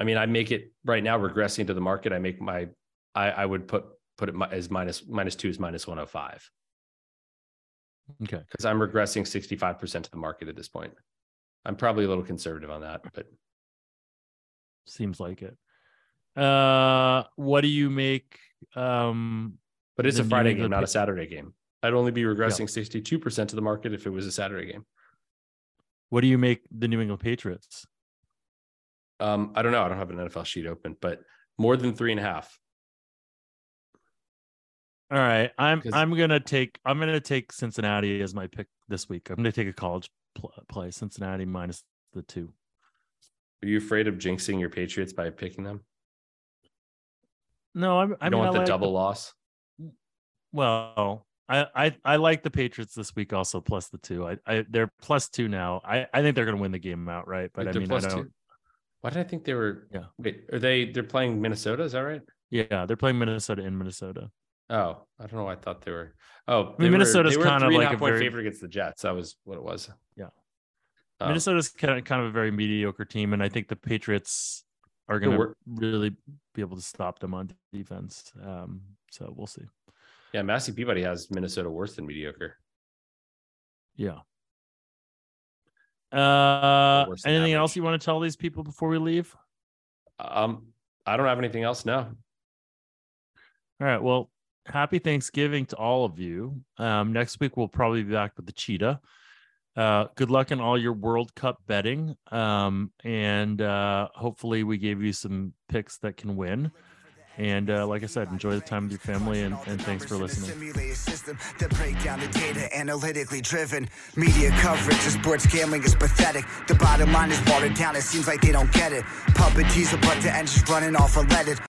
I mean, I make it right now regressing to the market. I make my, I, I would put put it as minus minus two is minus 105 Okay. because I'm regressing 65% to the market at this point. I'm probably a little conservative on that, but Seems like it. Uh, what do you make? Um, but it's a Friday game, not a Saturday game. I'd only be regressing 62% to the market if it was a Saturday game. what do you make the New England Patriots? Um, I don't know. I don't have an NFL sheet open, but more than three and a half. All right, I'm I'm gonna take I'm gonna take Cincinnati as my pick this week. I'm gonna take a college pl- play Cincinnati minus the two. Are you afraid of jinxing your Patriots by picking them? No, I'm, I You don't want I the like double loss. well, I, I I like the Patriots this week also plus the two. I, I they're plus two now. I, I think they're gonna win the game outright, but Wait, I mean I don't. two? Why did I think they were? Yeah. Wait, are they? They're playing Minnesota. Is that right? Yeah, they're playing Minnesota in Minnesota. Oh, I don't know. why I thought they were. Oh, mean, they were- Minnesota's they were kind of like a point very- favorite against the Jets. That was what it was. Yeah. Um, Minnesota's kind of kind of a very mediocre team, and I think the Patriots are gonna wor- really be able to stop them on defense. Um, so we'll see. Yeah, Massey Peabody has Minnesota worse than mediocre. Yeah. Uh, anything else you want to tell these people before we leave? Um, I don't have anything else. now. All right. Well, happy Thanksgiving to all of you. Um, next week we'll probably be back with the cheetah. Uh, good luck in all your World Cup betting. Um, and uh, hopefully we gave you some picks that can win. And uh, like I said, enjoy the time with your family and, and thanks for listening. Break down the data analytically driven. Media coverage of sports gambling is pathetic. The bottom line is watered down. It seems like they don't get it. Puppet teaser, but the engine's running off unleaded.